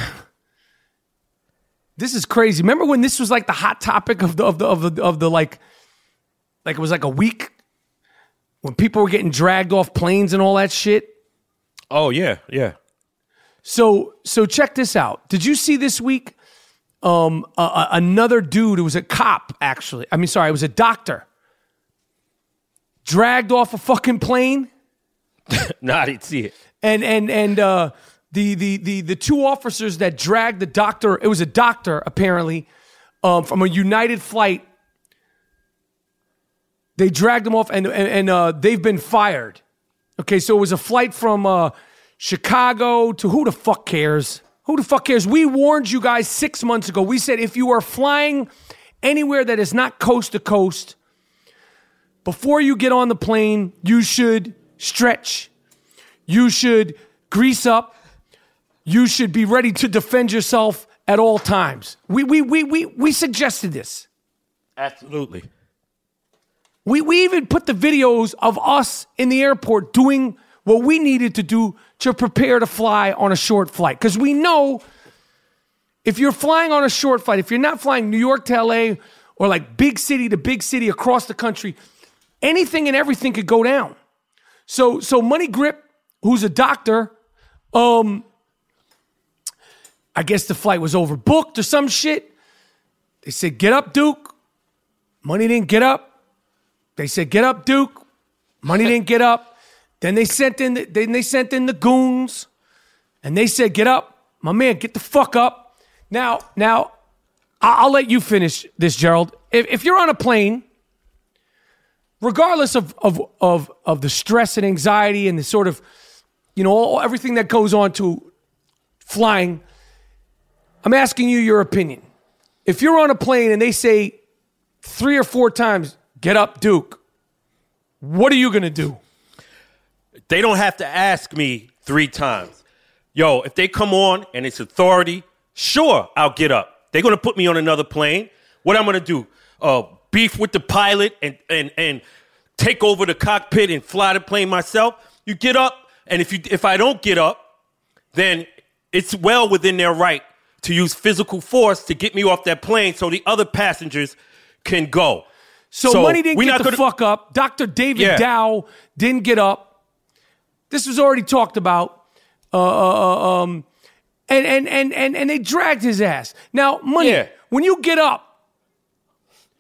this is crazy. Remember when this was like the hot topic of the of the of the of the like like it was like a week when people were getting dragged off planes and all that shit. Oh yeah, yeah. So so check this out. Did you see this week um another dude, who was a cop actually. I mean sorry, it was a doctor. Dragged off a fucking plane No, I didn't see it. and and and uh the the the the two officers that dragged the doctor. It was a doctor apparently um, from a United flight. They dragged him off, and and, and uh, they've been fired. Okay, so it was a flight from uh, Chicago to who the fuck cares? Who the fuck cares? We warned you guys six months ago. We said if you are flying anywhere that is not coast to coast, before you get on the plane, you should stretch. You should grease up. You should be ready to defend yourself at all times. We, we, we, we, we suggested this. Absolutely. We, we even put the videos of us in the airport doing what we needed to do to prepare to fly on a short flight. Because we know if you're flying on a short flight, if you're not flying New York to LA or like big city to big city across the country, anything and everything could go down. So, so Money Grip, who's a doctor, um, I guess the flight was overbooked or some shit. They said, "Get up, Duke." Money didn't get up. They said, "Get up, Duke." Money didn't get up. Then they sent in the, then they sent in the goons, and they said, "Get up, my man, get the fuck up." Now, now, I'll let you finish this, Gerald. If, if you're on a plane, regardless of of of of the stress and anxiety and the sort of, you know, all, everything that goes on to flying, I'm asking you your opinion. If you're on a plane and they say three or four times, "Get up, Duke," what are you gonna do? They don't have to ask me three times. Yo, if they come on and it's authority, sure, I'll get up. They're gonna put me on another plane. What I'm gonna do? Uh, beef with the pilot and and and take over the cockpit and fly the plane myself. You get up, and if you if I don't get up, then it's well within their right to use physical force to get me off that plane so the other passengers can go. So, money didn't get the gonna- fuck up. Dr. David Yeah. Dao didn't get up. This was already talked about. Uh, uh, um, and, and, and, and, and they dragged his ass. Now, money, Yeah. when you get up,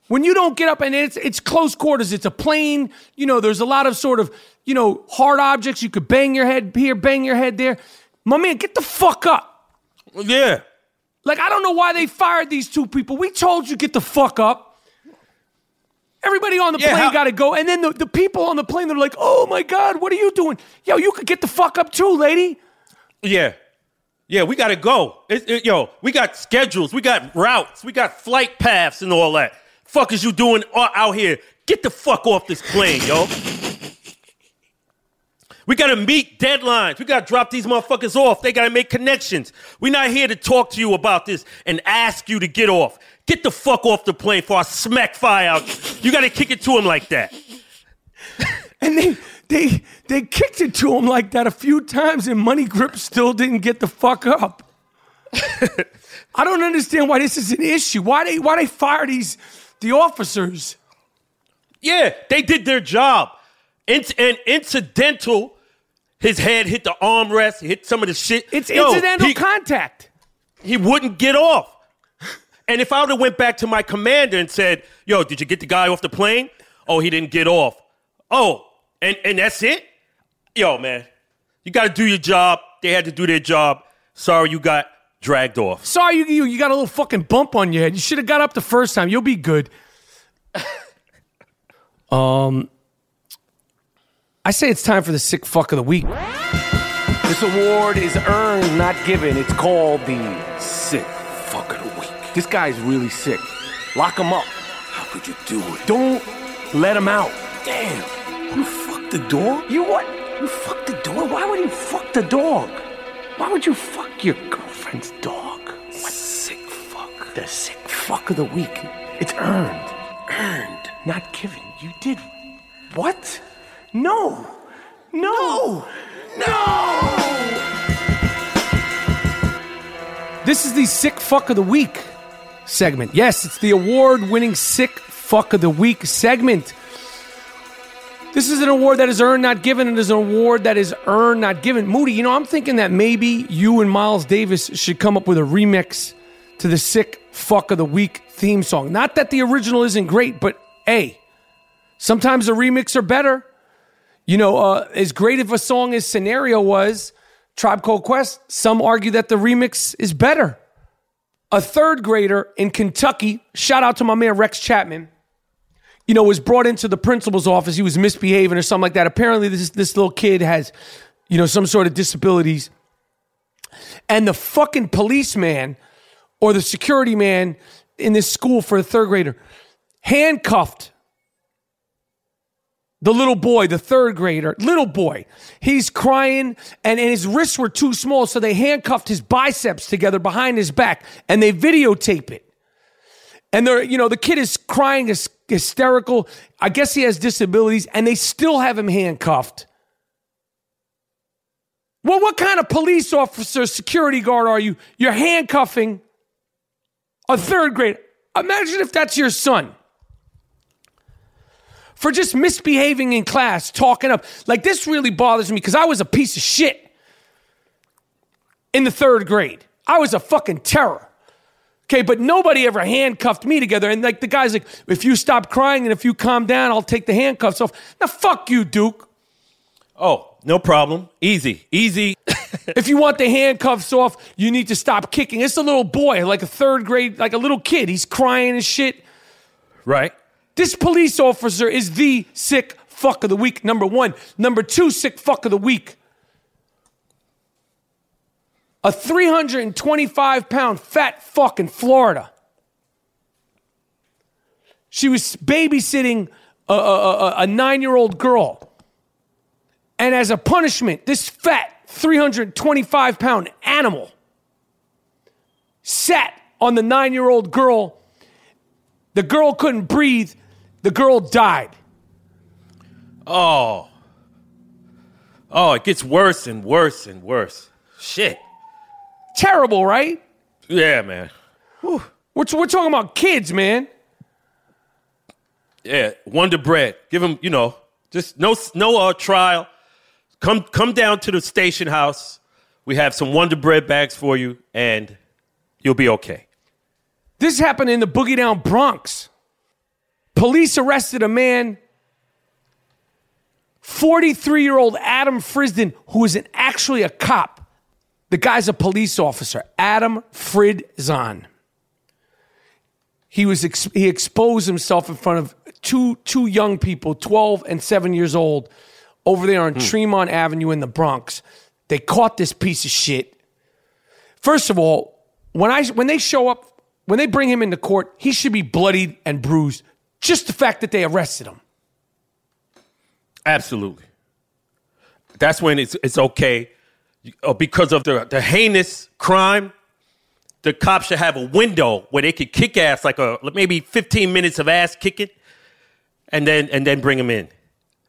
when you don't get up and it's, it's close quarters, it's a plane, you know, there's a lot of sort of, you know, hard objects. You could bang your head here, bang your head there. My man, get the fuck up. Yeah. Like, I don't know why they fired these two people. We told you get the fuck up. Everybody on the Yeah, plane how- got to go. And then the, the people on the plane, they're like, oh my God, what are you doing? Yo, you could get the fuck up too, lady. Yeah. Yeah, we gotta go. It, it- yo, we got schedules, we got routes, we got flight paths and all that. Fuck is you doing out here? Get the fuck off this plane, yo. We gotta meet deadlines. We gotta drop these motherfuckers off. They gotta make connections. We're not here to talk to you about this and ask you to get off. Get the fuck off the plane for I smack fire out. You gotta kick it to him like that. And they they they kicked it to him like that a few times, and Money Grip still didn't get the fuck up. I don't understand why this is an issue. Why they why they fire these the officers? Yeah, they did their job. Inc- and incidental, his head hit the armrest, hit some of the shit. It's Yo, incidental he, contact. he wouldn't get off. And if I would have went back to my commander and said, "Yo, did you get the guy off the plane? Oh, he didn't get off. Oh, and and that's it. Yo, man, you got to do your job. They had to do their job. Sorry, you got dragged off. Sorry, you, you you got a little fucking bump on your head. You should have got up the first time. You'll be good. um, I say it's time for the sick fuck of the week. This award is earned, not given. It's called the sick fuck of the week. This guy's really sick. Lock him up. How could you do it? Don't let him out. Damn. You fucked the dog? You what? You fucked the dog? Why would you fuck the dog? Why would you fuck your girlfriend's dog? What sick fuck? The sick fuck of the week. It's earned. Earned. Not given. You did what? No. No. No. This is the sick fuck of the week segment. Yes, it's the award winning sick fuck of the week segment. This is an award that is earned, not given. It is an award that is earned, not given. Moody, you know, I'm thinking that maybe you and Miles Davis should come up with a remix to the sick fuck of the week theme song. Not that the original isn't great, but hey, sometimes the remix are better. You know, uh, as great of a song as Scenario was, Tribe Called Quest. Some argue that the remix is better. A third grader in Kentucky, shout out to my man Rex Chapman, you know, was brought into the principal's office. He was misbehaving or something like that. Apparently, this, this little kid has, you know, some sort of disabilities. And the fucking policeman or the security man in this school for a third grader handcuffed the little boy, the third grader, little boy. He's crying and, and his wrists were too small, so they handcuffed his biceps together behind his back and they videotape it. And they're, you know, the kid is crying, is hysterical. I guess he has disabilities, and they still have him handcuffed. Well, what kind of police officer, security guard are you? You're handcuffing a third grader. Imagine if that's your son for just misbehaving in class, talking up. Like, this really bothers me because I was a piece of shit in the third grade. I was a fucking terror. Okay, but nobody ever handcuffed me together. And like the guy's like, if you stop crying and if you calm down, I'll take the handcuffs off. Now, fuck you, Duke. Oh, no problem. Easy, easy. if you want the handcuffs off, you need to stop kicking. It's a little boy, like a third grade, like a little kid. He's crying and shit. Right. This police officer is the sick fuck of the week, number one. Number two, sick fuck of the week. A 325 pound fat fuck in Florida. She was babysitting a, a, a, a nine year old girl. And as a punishment, this fat 325 pound animal sat on the nine year old girl. The girl couldn't breathe. The girl died. Oh. Oh, it gets worse and worse and worse. Shit. Terrible, right? Yeah, man. We're, we're talking about kids, man. Yeah, Wonder Bread. Give them, you know, just no no uh, trial. Come come down to the station house. We have some Wonder Bread bags for you, and you'll be okay. This happened in the Boogie Down Bronx. Police arrested a man, 43 year old Adam Frisden, who is an, actually a cop. The guy's a police officer, Adam Fridzon. He was ex- he exposed himself in front of two two young people, 12 and 7 years old, over there on hmm. Tremont Avenue in the Bronx. They caught this piece of shit. First of all, when I when they show up, when they bring him into court, he should be bloodied and bruised just the fact that they arrested him. Absolutely. That's when it's, it's okay. Uh, because of the, the heinous crime, the cops should have a window where they could kick ass, like a maybe 15 minutes of ass kicking, and then and then bring them in.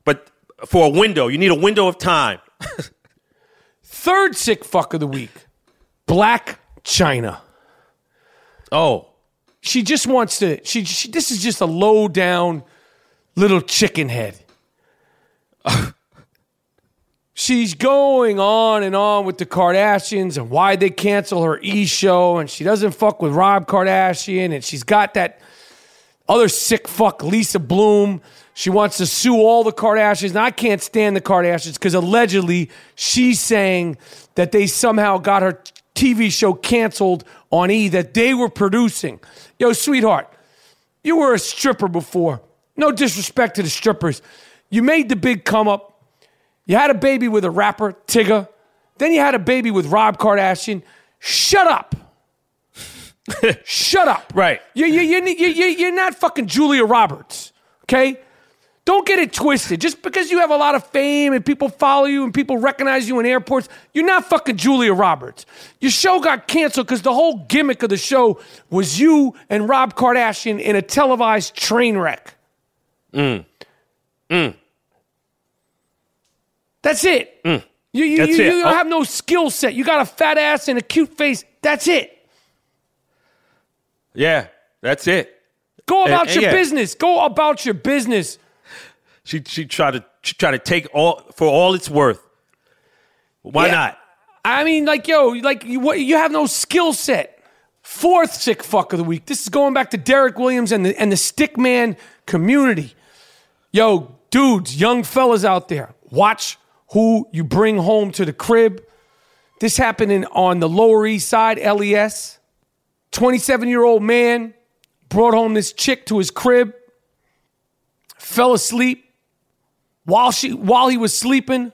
But for a window, you need a window of time. Third sick fuck of the week, Blac Chyna. Oh, she just wants to. She, she this is just a low down little chicken head. She's going on and on with the Kardashians and why they cancel her E show, and she doesn't fuck with Rob Kardashian, and she's got that other sick fuck Lisa Bloom. She wants to sue all the Kardashians. And I can't stand the Kardashians because allegedly she's saying that they somehow got her TV show canceled on E that they were producing. Yo, sweetheart, you were a stripper before. No disrespect to the strippers. You made the big come up. You had a baby with a rapper, Tyga. Then you had a baby with Rob Kardashian. Shut up. Shut up. Right. You, you, you, you, you're not fucking Julia Roberts, okay? Don't get it twisted. Just because you have a lot of fame and people follow you and people recognize you in airports, you're not fucking Julia Roberts. Your show got canceled because the whole gimmick of the show was you and Rob Kardashian in a televised train wreck. Mm. Mm. That's it. Mm. You, you, That's you, it. you Oh. have no skill set. You got a fat ass and a cute face. That's it. Yeah, that's it. Go about and your yeah. business. Go about your business. She she tried to she tried to take all for all it's worth. Why Yeah. not? I mean, like, yo, like you, what, you have no skill set. Fourth sick fuck of the week. This is going back to Derrick Williams and the and the stickman community. Yo, dudes, young fellas out there, watch who you bring home to the crib. This happened in, on the Lower East Side, LES. 27 year old man brought home this chick to his crib, fell asleep. While, she, while he was sleeping,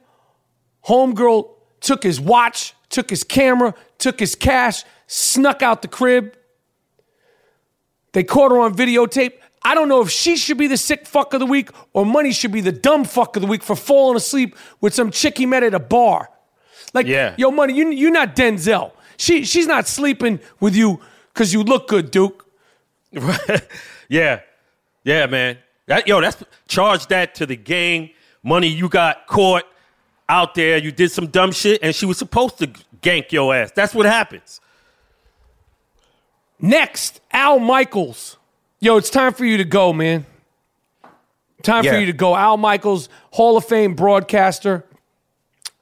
homegirl took his watch, took his camera, took his cash, snuck out the crib. They caught her on videotape. I don't know if she should be the sick fuck of the week or Money should be the dumb fuck of the week for falling asleep with some chick he met at a bar. Like, Yeah. yo, Money, you, you're not Denzel. She, she's not sleeping with you because you look good, Duke. yeah, yeah, man. That, yo, that's charge that to the gang. Money you got caught out there. You did some dumb shit, and she was supposed to gank your ass. That's what happens. Next, Al Michaels. Yo, it's time for you to go, man. Time for you to go. Al Michaels, Hall of Fame broadcaster,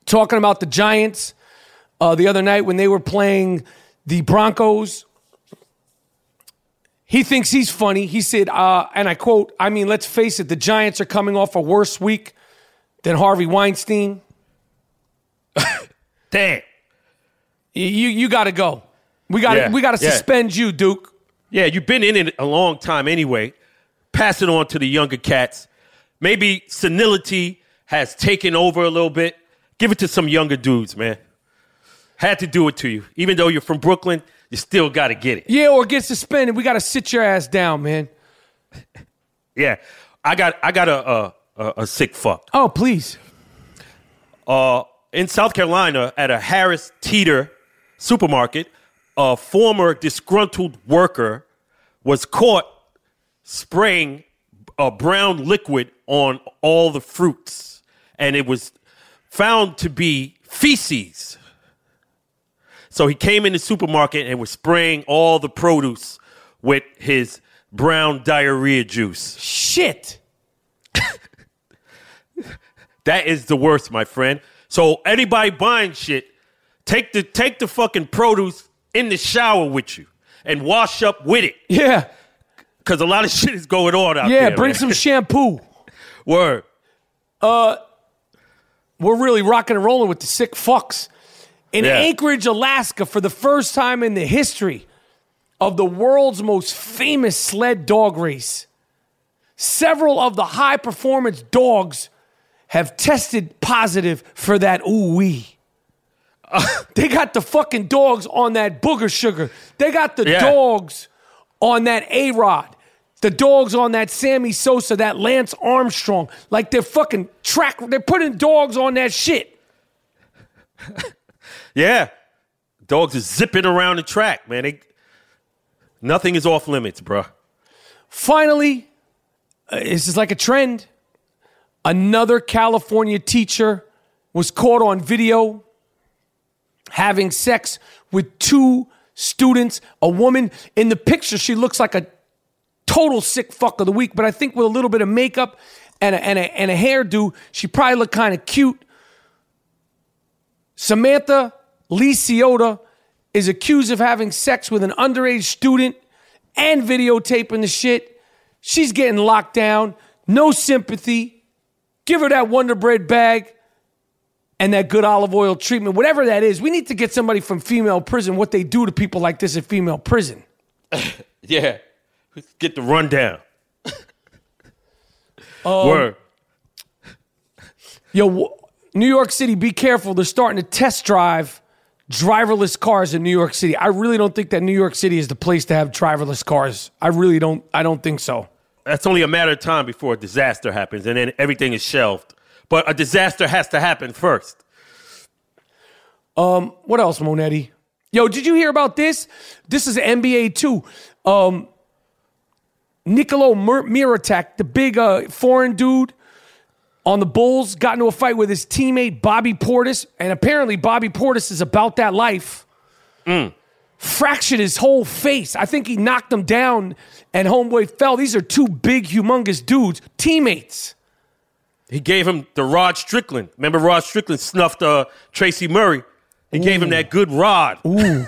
talking about the Giants uh, the other night when they were playing the Broncos. He thinks he's funny. He said, uh, and I quote, I mean, let's face it, the Giants are coming off a worse week than Harvey Weinstein. Damn. You, you got to go. We got to Yeah, we got to yeah. suspend you, Duke. Yeah, you've been in it a long time anyway. Pass it on to the younger cats. Maybe senility has taken over a little bit. Give it to some younger dudes, man. Had to do it to you. Even though you're from Brooklyn, you still got to get it. Yeah, or get suspended. We got to sit your ass down, man. Yeah, I got I got a a, a, a sick fuck. Oh, please. Uh, in South Carolina, at a Harris Teeter supermarket, a former disgruntled worker was caught spraying a brown liquid on all the fruits, and it was found to be feces. So he came in the supermarket and was spraying all the produce with his brown diarrhea juice. Shit. That is the worst, my friend. So anybody buying shit, take the take the fucking produce in the shower with you and wash up with it. Yeah. Cause a lot of shit is going on out Yeah, there. Yeah, bring man. some shampoo. word. Uh, we're really rocking and rolling with the sick fucks. In Yeah. Anchorage, Alaska, for the first time in the history of the world's most famous sled dog race, several of the high performance dogs have tested positive for that ooh wee. they got the fucking dogs on that booger sugar. They got the Yeah. dogs on that A Rod. The dogs on that Sammy Sosa, that Lance Armstrong. Like they're fucking track, they're putting dogs on that shit. Yeah. Dogs are zipping around the track, man. They, nothing is off limits, bruh. Finally, uh, this is like a trend. Another California teacher was caught on video having sex with two students. A woman in the picture, she looks like a total sick fuck of the week, but I think with a little bit of makeup and a, and a, and a hairdo, she probably looked kind of cute. Samantha Lee Ciota is accused of having sex with an underage student and videotaping the shit. She's getting locked down. No sympathy. Give her that Wonder Bread bag and that good olive oil treatment, whatever that is. We need to get somebody from female prison what they do to people like this in female prison. Yeah. Get the rundown. Um, Word. Yo, New York City, be careful. They're starting to test drive driverless cars in New York City. I really don't think that New York City is the place to have driverless cars. I really don't. I don't think so. That's only a matter of time before a disaster happens, and then everything is shelved. But a disaster has to happen first. What else, Monetti? Yo, did you hear about this? This is NBA too. Um, Nikola Mir- Mirotic, the big uh, foreign dude on the Bulls, got into a fight with his teammate Bobby Portis, and apparently Bobby Portis is about that life. Fractured his whole face. I think he knocked him down, and homeboy fell. These are two big, humongous dudes, teammates. He gave him the Rod Strickland. Remember, Rod Strickland snuffed uh, Tracy Murray. He gave him that good rod. Ooh.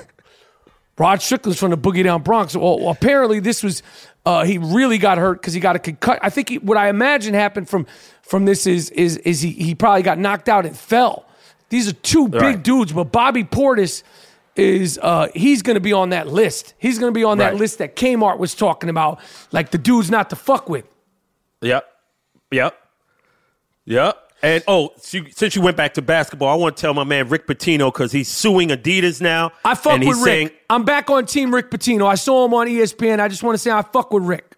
Rod Strickland's from the Boogie Down Bronx. Well, apparently this was uh, he really got hurt because he got a concut. I think he, what I imagine happened from from this is is is he he probably got knocked out and fell. These are two big Right. dudes, but Bobby Portis is uh he's gonna be on that list. He's gonna be on that Right. list that Kmart was talking about, like the dudes not to fuck with. Yep. Yep. Yep. And oh, so since you went back to basketball, I want to tell my man Rick Pitino because he's suing Adidas now. I fuck and with he's Rick. saying, I'm back on Team Rick Pitino. I saw him on ESPN. I just want to say I fuck with Rick.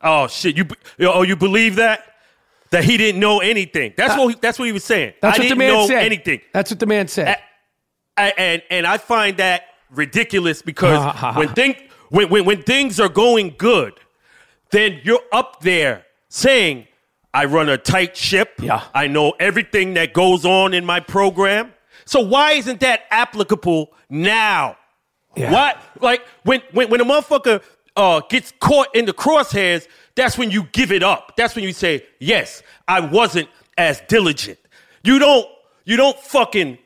"Oh shit, you oh you believe that that he didn't know anything? That's what he, that's what he was saying. That's I what the didn't man know said. anything. That's what the man said. I, and and I find that ridiculous because when thing when, when when things are going good, then you're up there saying, "I run a tight ship. Yeah. I know everything that goes on in my program." So why isn't that applicable now? Yeah. What like when when when a motherfucker uh, gets caught in the crosshairs, that's when you give it up. That's when you say, "Yes, I wasn't as diligent." You don't you don't fucking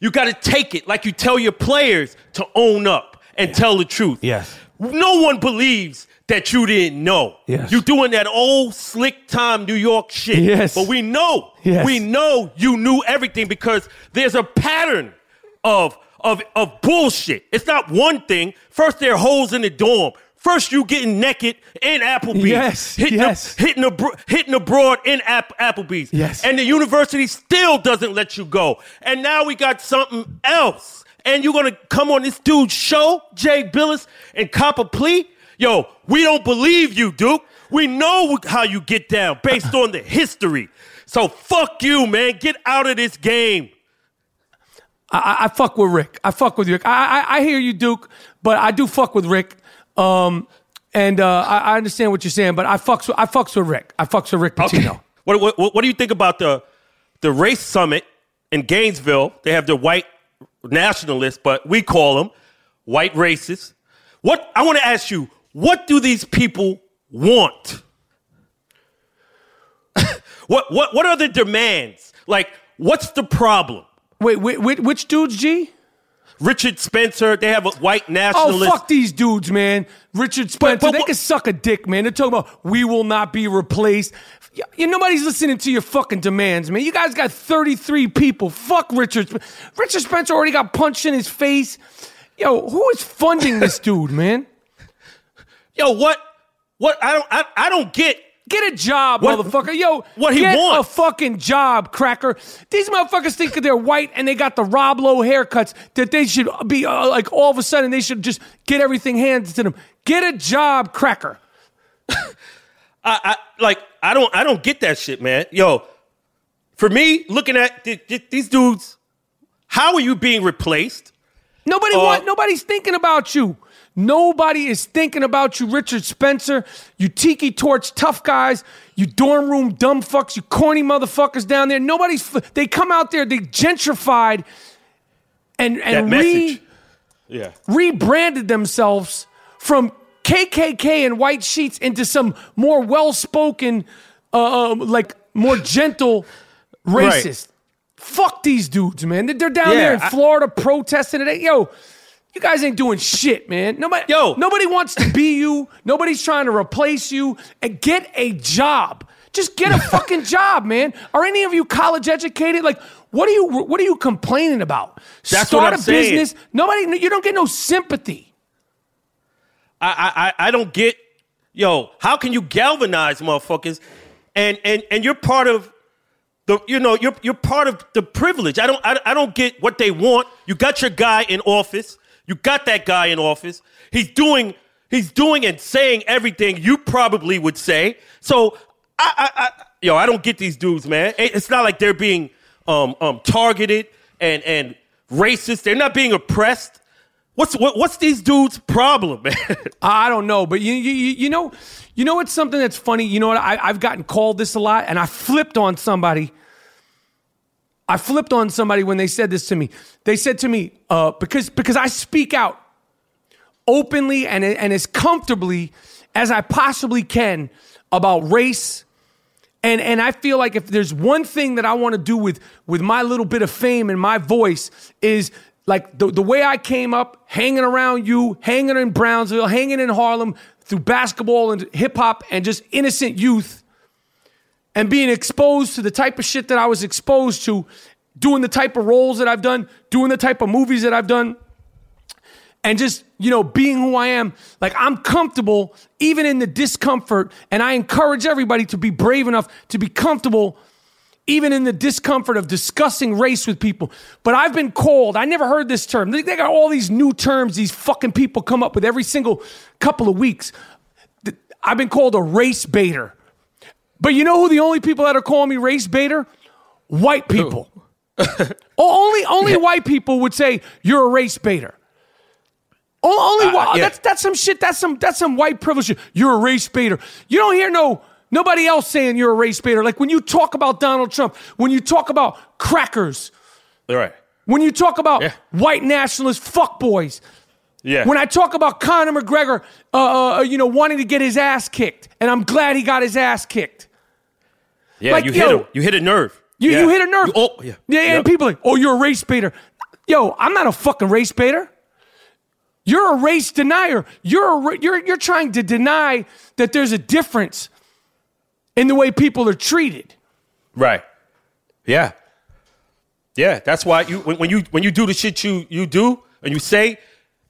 you got to take it like you tell your players to own up and tell the truth. Yes. No one believes that you didn't know. Yes. You doing that old slick time New York shit. Yes. But we know. Yes. We know you knew everything because there's a pattern of of of bullshit. It's not one thing. First there are holes in the dorm. First you getting naked in Applebee's. Yes, Hitting yes. A, hitting, abro- hitting abroad in App- Applebee's. Yes. And the university still doesn't let you go. And now we got something else. And you're gonna come on this dude's show, Jay Bilas, and cop a plea? Yo, we don't believe you, Duke. We know how you get down based on the history. So fuck you, man. Get out of this game. I, I, fuck with Rick. I fuck with Rick. I, I, I hear you, Duke, but I do fuck with Rick. Um, and uh, I, I understand what you're saying, but I fucks with, I fucks with Rick. I fucks with Rick Pitino. What, what, what, what do you think about the the race summit in Gainesville? They have the white nationalists, but we call them white racists. What I want to ask you, what do these people want? what what what are the demands? Like, what's the problem? Wait, wait, wait, which dudes, G? Richard Spencer, they have a white nationalist. Oh, fuck these dudes, man. Richard Spencer, but they can suck a dick, man. They're talking about we will not be replaced. Y- You, nobody's listening to your fucking demands, man. You guys got 33 people. Fuck Richard. Richard Spencer already got punched in his face. Yo, who is funding this dude, man? Yo, what? What? I don't. I, I don't get. Get a job, What- motherfucker. Yo, what he get wants. a fucking job, cracker. These motherfuckers think that they're white and they got the Rob Lowe haircuts that they should be uh, like all of a sudden they should just get everything handed to them. Get a job, cracker. I, I like I don't I don't get that shit, man. Yo, for me, looking at th- th- these dudes, how are you being replaced? Nobody Uh, want, nobody's thinking about you. Nobody is thinking about you, Richard Spencer. You tiki torch tough guys. You dorm room dumb fucks. You corny motherfuckers down there. Nobody's. They come out there. They gentrified and That and re. Yeah. rebranded themselves from KKK and white sheets into some more well-spoken, uh, um, like more gentle Right. racist. Fuck these dudes, man. They're down Yeah, there in I- Florida protesting today. Yo, you guys ain't doing shit, man. Nobody, Yo. nobody wants to be you. Nobody's trying to replace you. And get a job. Just get a fucking job, man. Are any of you college educated? Like, what are you? What are you complaining about? That's Start a saying. business. Nobody. You don't get no sympathy. I, I I I don't get. Yo, how can you galvanize motherfuckers? And and and you're part of the. You know, you're you're part of the privilege. I don't I, I don't get what they want. You got your guy in office. You got that guy in office. He's doing he's doing and saying everything you probably would say. So I I, I yo I don't get these dudes, man. It's not like they're being um um targeted and and racist. They're not being oppressed. What's what, what's these dudes' problem, man? I don't know, but you you you know you know what's something that's funny. You know what? I, I've gotten called this a lot, and I flipped on somebody. I flipped on somebody when they said this to me. They said to me uh, because because I speak out openly and and as comfortably as I possibly can about race. And, and I feel like if there's one thing that I want to do with, with my little bit of fame and my voice is like the, the way I came up, hanging around you, hanging in Brownsville, hanging in Harlem through basketball and hip hop and just innocent youth and being exposed to the type of shit that I was exposed to doing the type of roles that I've done, doing the type of movies that I've done, and just, you know, being who I am, like I'm comfortable even in the discomfort. And I encourage everybody to be brave enough to be comfortable even in the discomfort of discussing race with people. But I've been called, I never heard this term. They, got all these new terms these fucking people come up with every single couple of weeks. I've been called a race baiter. But you know who the only people that are calling me race baiter? White people. only only yeah. white people would say you're a race baiter. Only uh, white. Yeah. That's that's some shit. That's some that's some white privilege. You're a race baiter. You don't hear no nobody else saying you're a race baiter. Like when you talk about Donald Trump, when you talk about crackers, right? When you talk about yeah. white nationalist fuckboys, yeah. When I talk about Conor McGregor, uh, uh, you know, wanting to get his ass kicked, and I'm glad he got his ass kicked. Yeah, like, you hit him. You hit a nerve. You, yeah. you hit a nerve. You, oh, yeah. Yeah, yep. and people like, oh, you're a race baiter. Yo, I'm not a fucking race baiter. You're a race denier. You're a, you're you're trying to deny that there's a difference in the way people are treated. Right. Yeah. Yeah. That's why you when, when you when you do the shit you you do and you say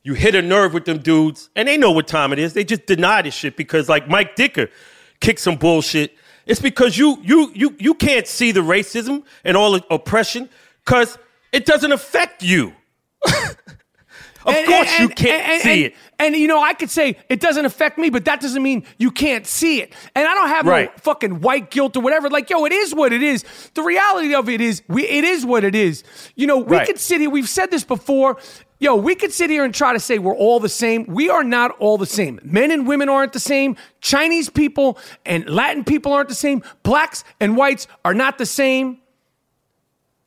you hit a nerve with them dudes, and they know what time it is. They just deny this shit because, like Mike Dicker, kicked some bullshit. It's because you you you you can't see the racism and all the oppression because it doesn't affect you. Of and, course, and, you can't and, see it. And you know, I could say it doesn't affect me, but that doesn't mean you can't see it. And I don't have right. no fucking white guilt or whatever. Like, yo, it is what it is. The reality of it is, we it is what it is. You know, we right. could sit here. We've said this before. Yo, we could sit here and try to say we're all the same. We are not all the same. Men and women aren't the same. Chinese people and Latin people aren't the same. Blacks and whites are not the same.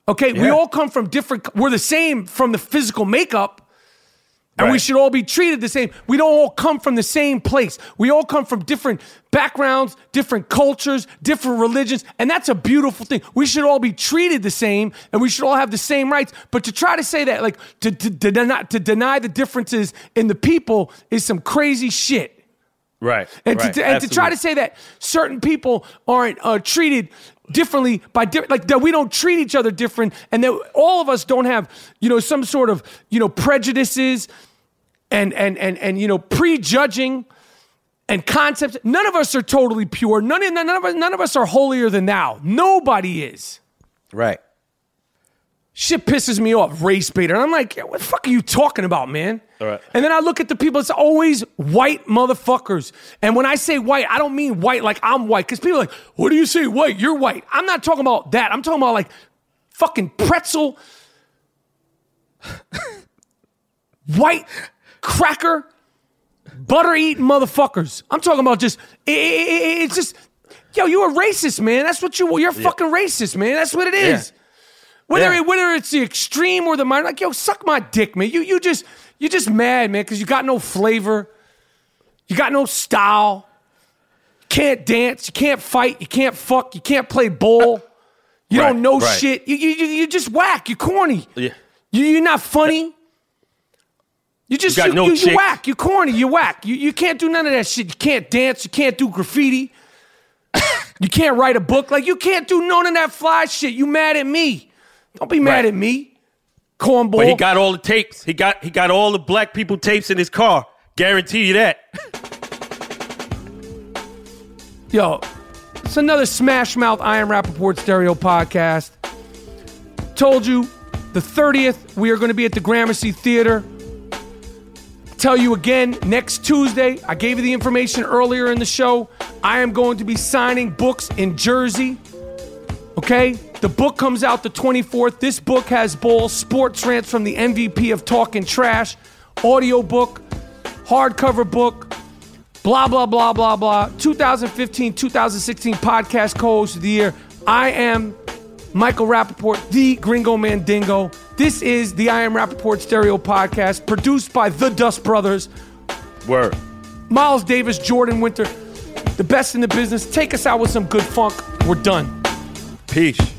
Okay, yeah. we all come from different, we're the same from the physical makeup. And right. we should all be treated the same. We don't all come from the same place. We all come from different backgrounds, different cultures, different religions. And that's a beautiful thing. We should all be treated the same and we should all have the same rights. But to try to say that, like, to, to, to, deny, to deny the differences in the people is some crazy shit. Right. And, right. To, and to try to say that certain people aren't uh, treated differently by di- like that we don't treat each other different and that all of us don't have you know some sort of you know prejudices and and and and you know prejudging and concepts none of us are totally pure. None, none of us none of us are holier than thou. Nobody is. Right. Shit pisses me off. Race baiter and i'm like what the fuck are you talking about man? All right. and then i look at the people it's always white motherfuckers. And when i say white i don't mean white like i'm white because people are like what do you say white? You're white. I'm not talking about that. I'm talking about like fucking pretzel. White cracker butter eating motherfuckers i'm talking about just it, it, it's just yo you're a racist man that's what you you're yeah. fucking racist man that's what it is yeah. Whether yeah. it, whether it's the extreme or the minor, like yo, suck my dick, man. You you just you just mad, man, because you got no flavor, you got no style, you can't dance, you can't fight, you can't fuck, you can't play ball, you right, don't know right. shit. You, you you just whack. You're corny. Yeah. You you're not funny. You just you, you, no you, you whack. You corny. You whack. You you can't do none of that shit. You can't dance. You can't do graffiti. you can't write a book. Like you can't do none of that fly shit. You mad at me? Don't be mad right. at me, cornball. But he got all the tapes. He got he got all the black people tapes in his car. Guarantee you that. Yo, it's another Smash Mouth I Am Rapaport Stereo podcast. Told you the 30th, we are going to be at the Gramercy Theater. Tell you again, next Tuesday, I gave you the information earlier in the show. I am going to be signing books in Jersey. Okay? The book comes out the 24th. This book has balls, sports rants from the MVP of Talking Trash, audio book, hardcover book, blah, blah, blah, blah, blah. 2015 2016 podcast co host of the year. I am Michael Rapaport, the Gringo Mandingo. This is the I Am Rapaport Stereo podcast, produced by the Dust Brothers. Word. Miles Davis, Jordan Winter, the best in the business. Take us out with some good funk. We're done. Peace.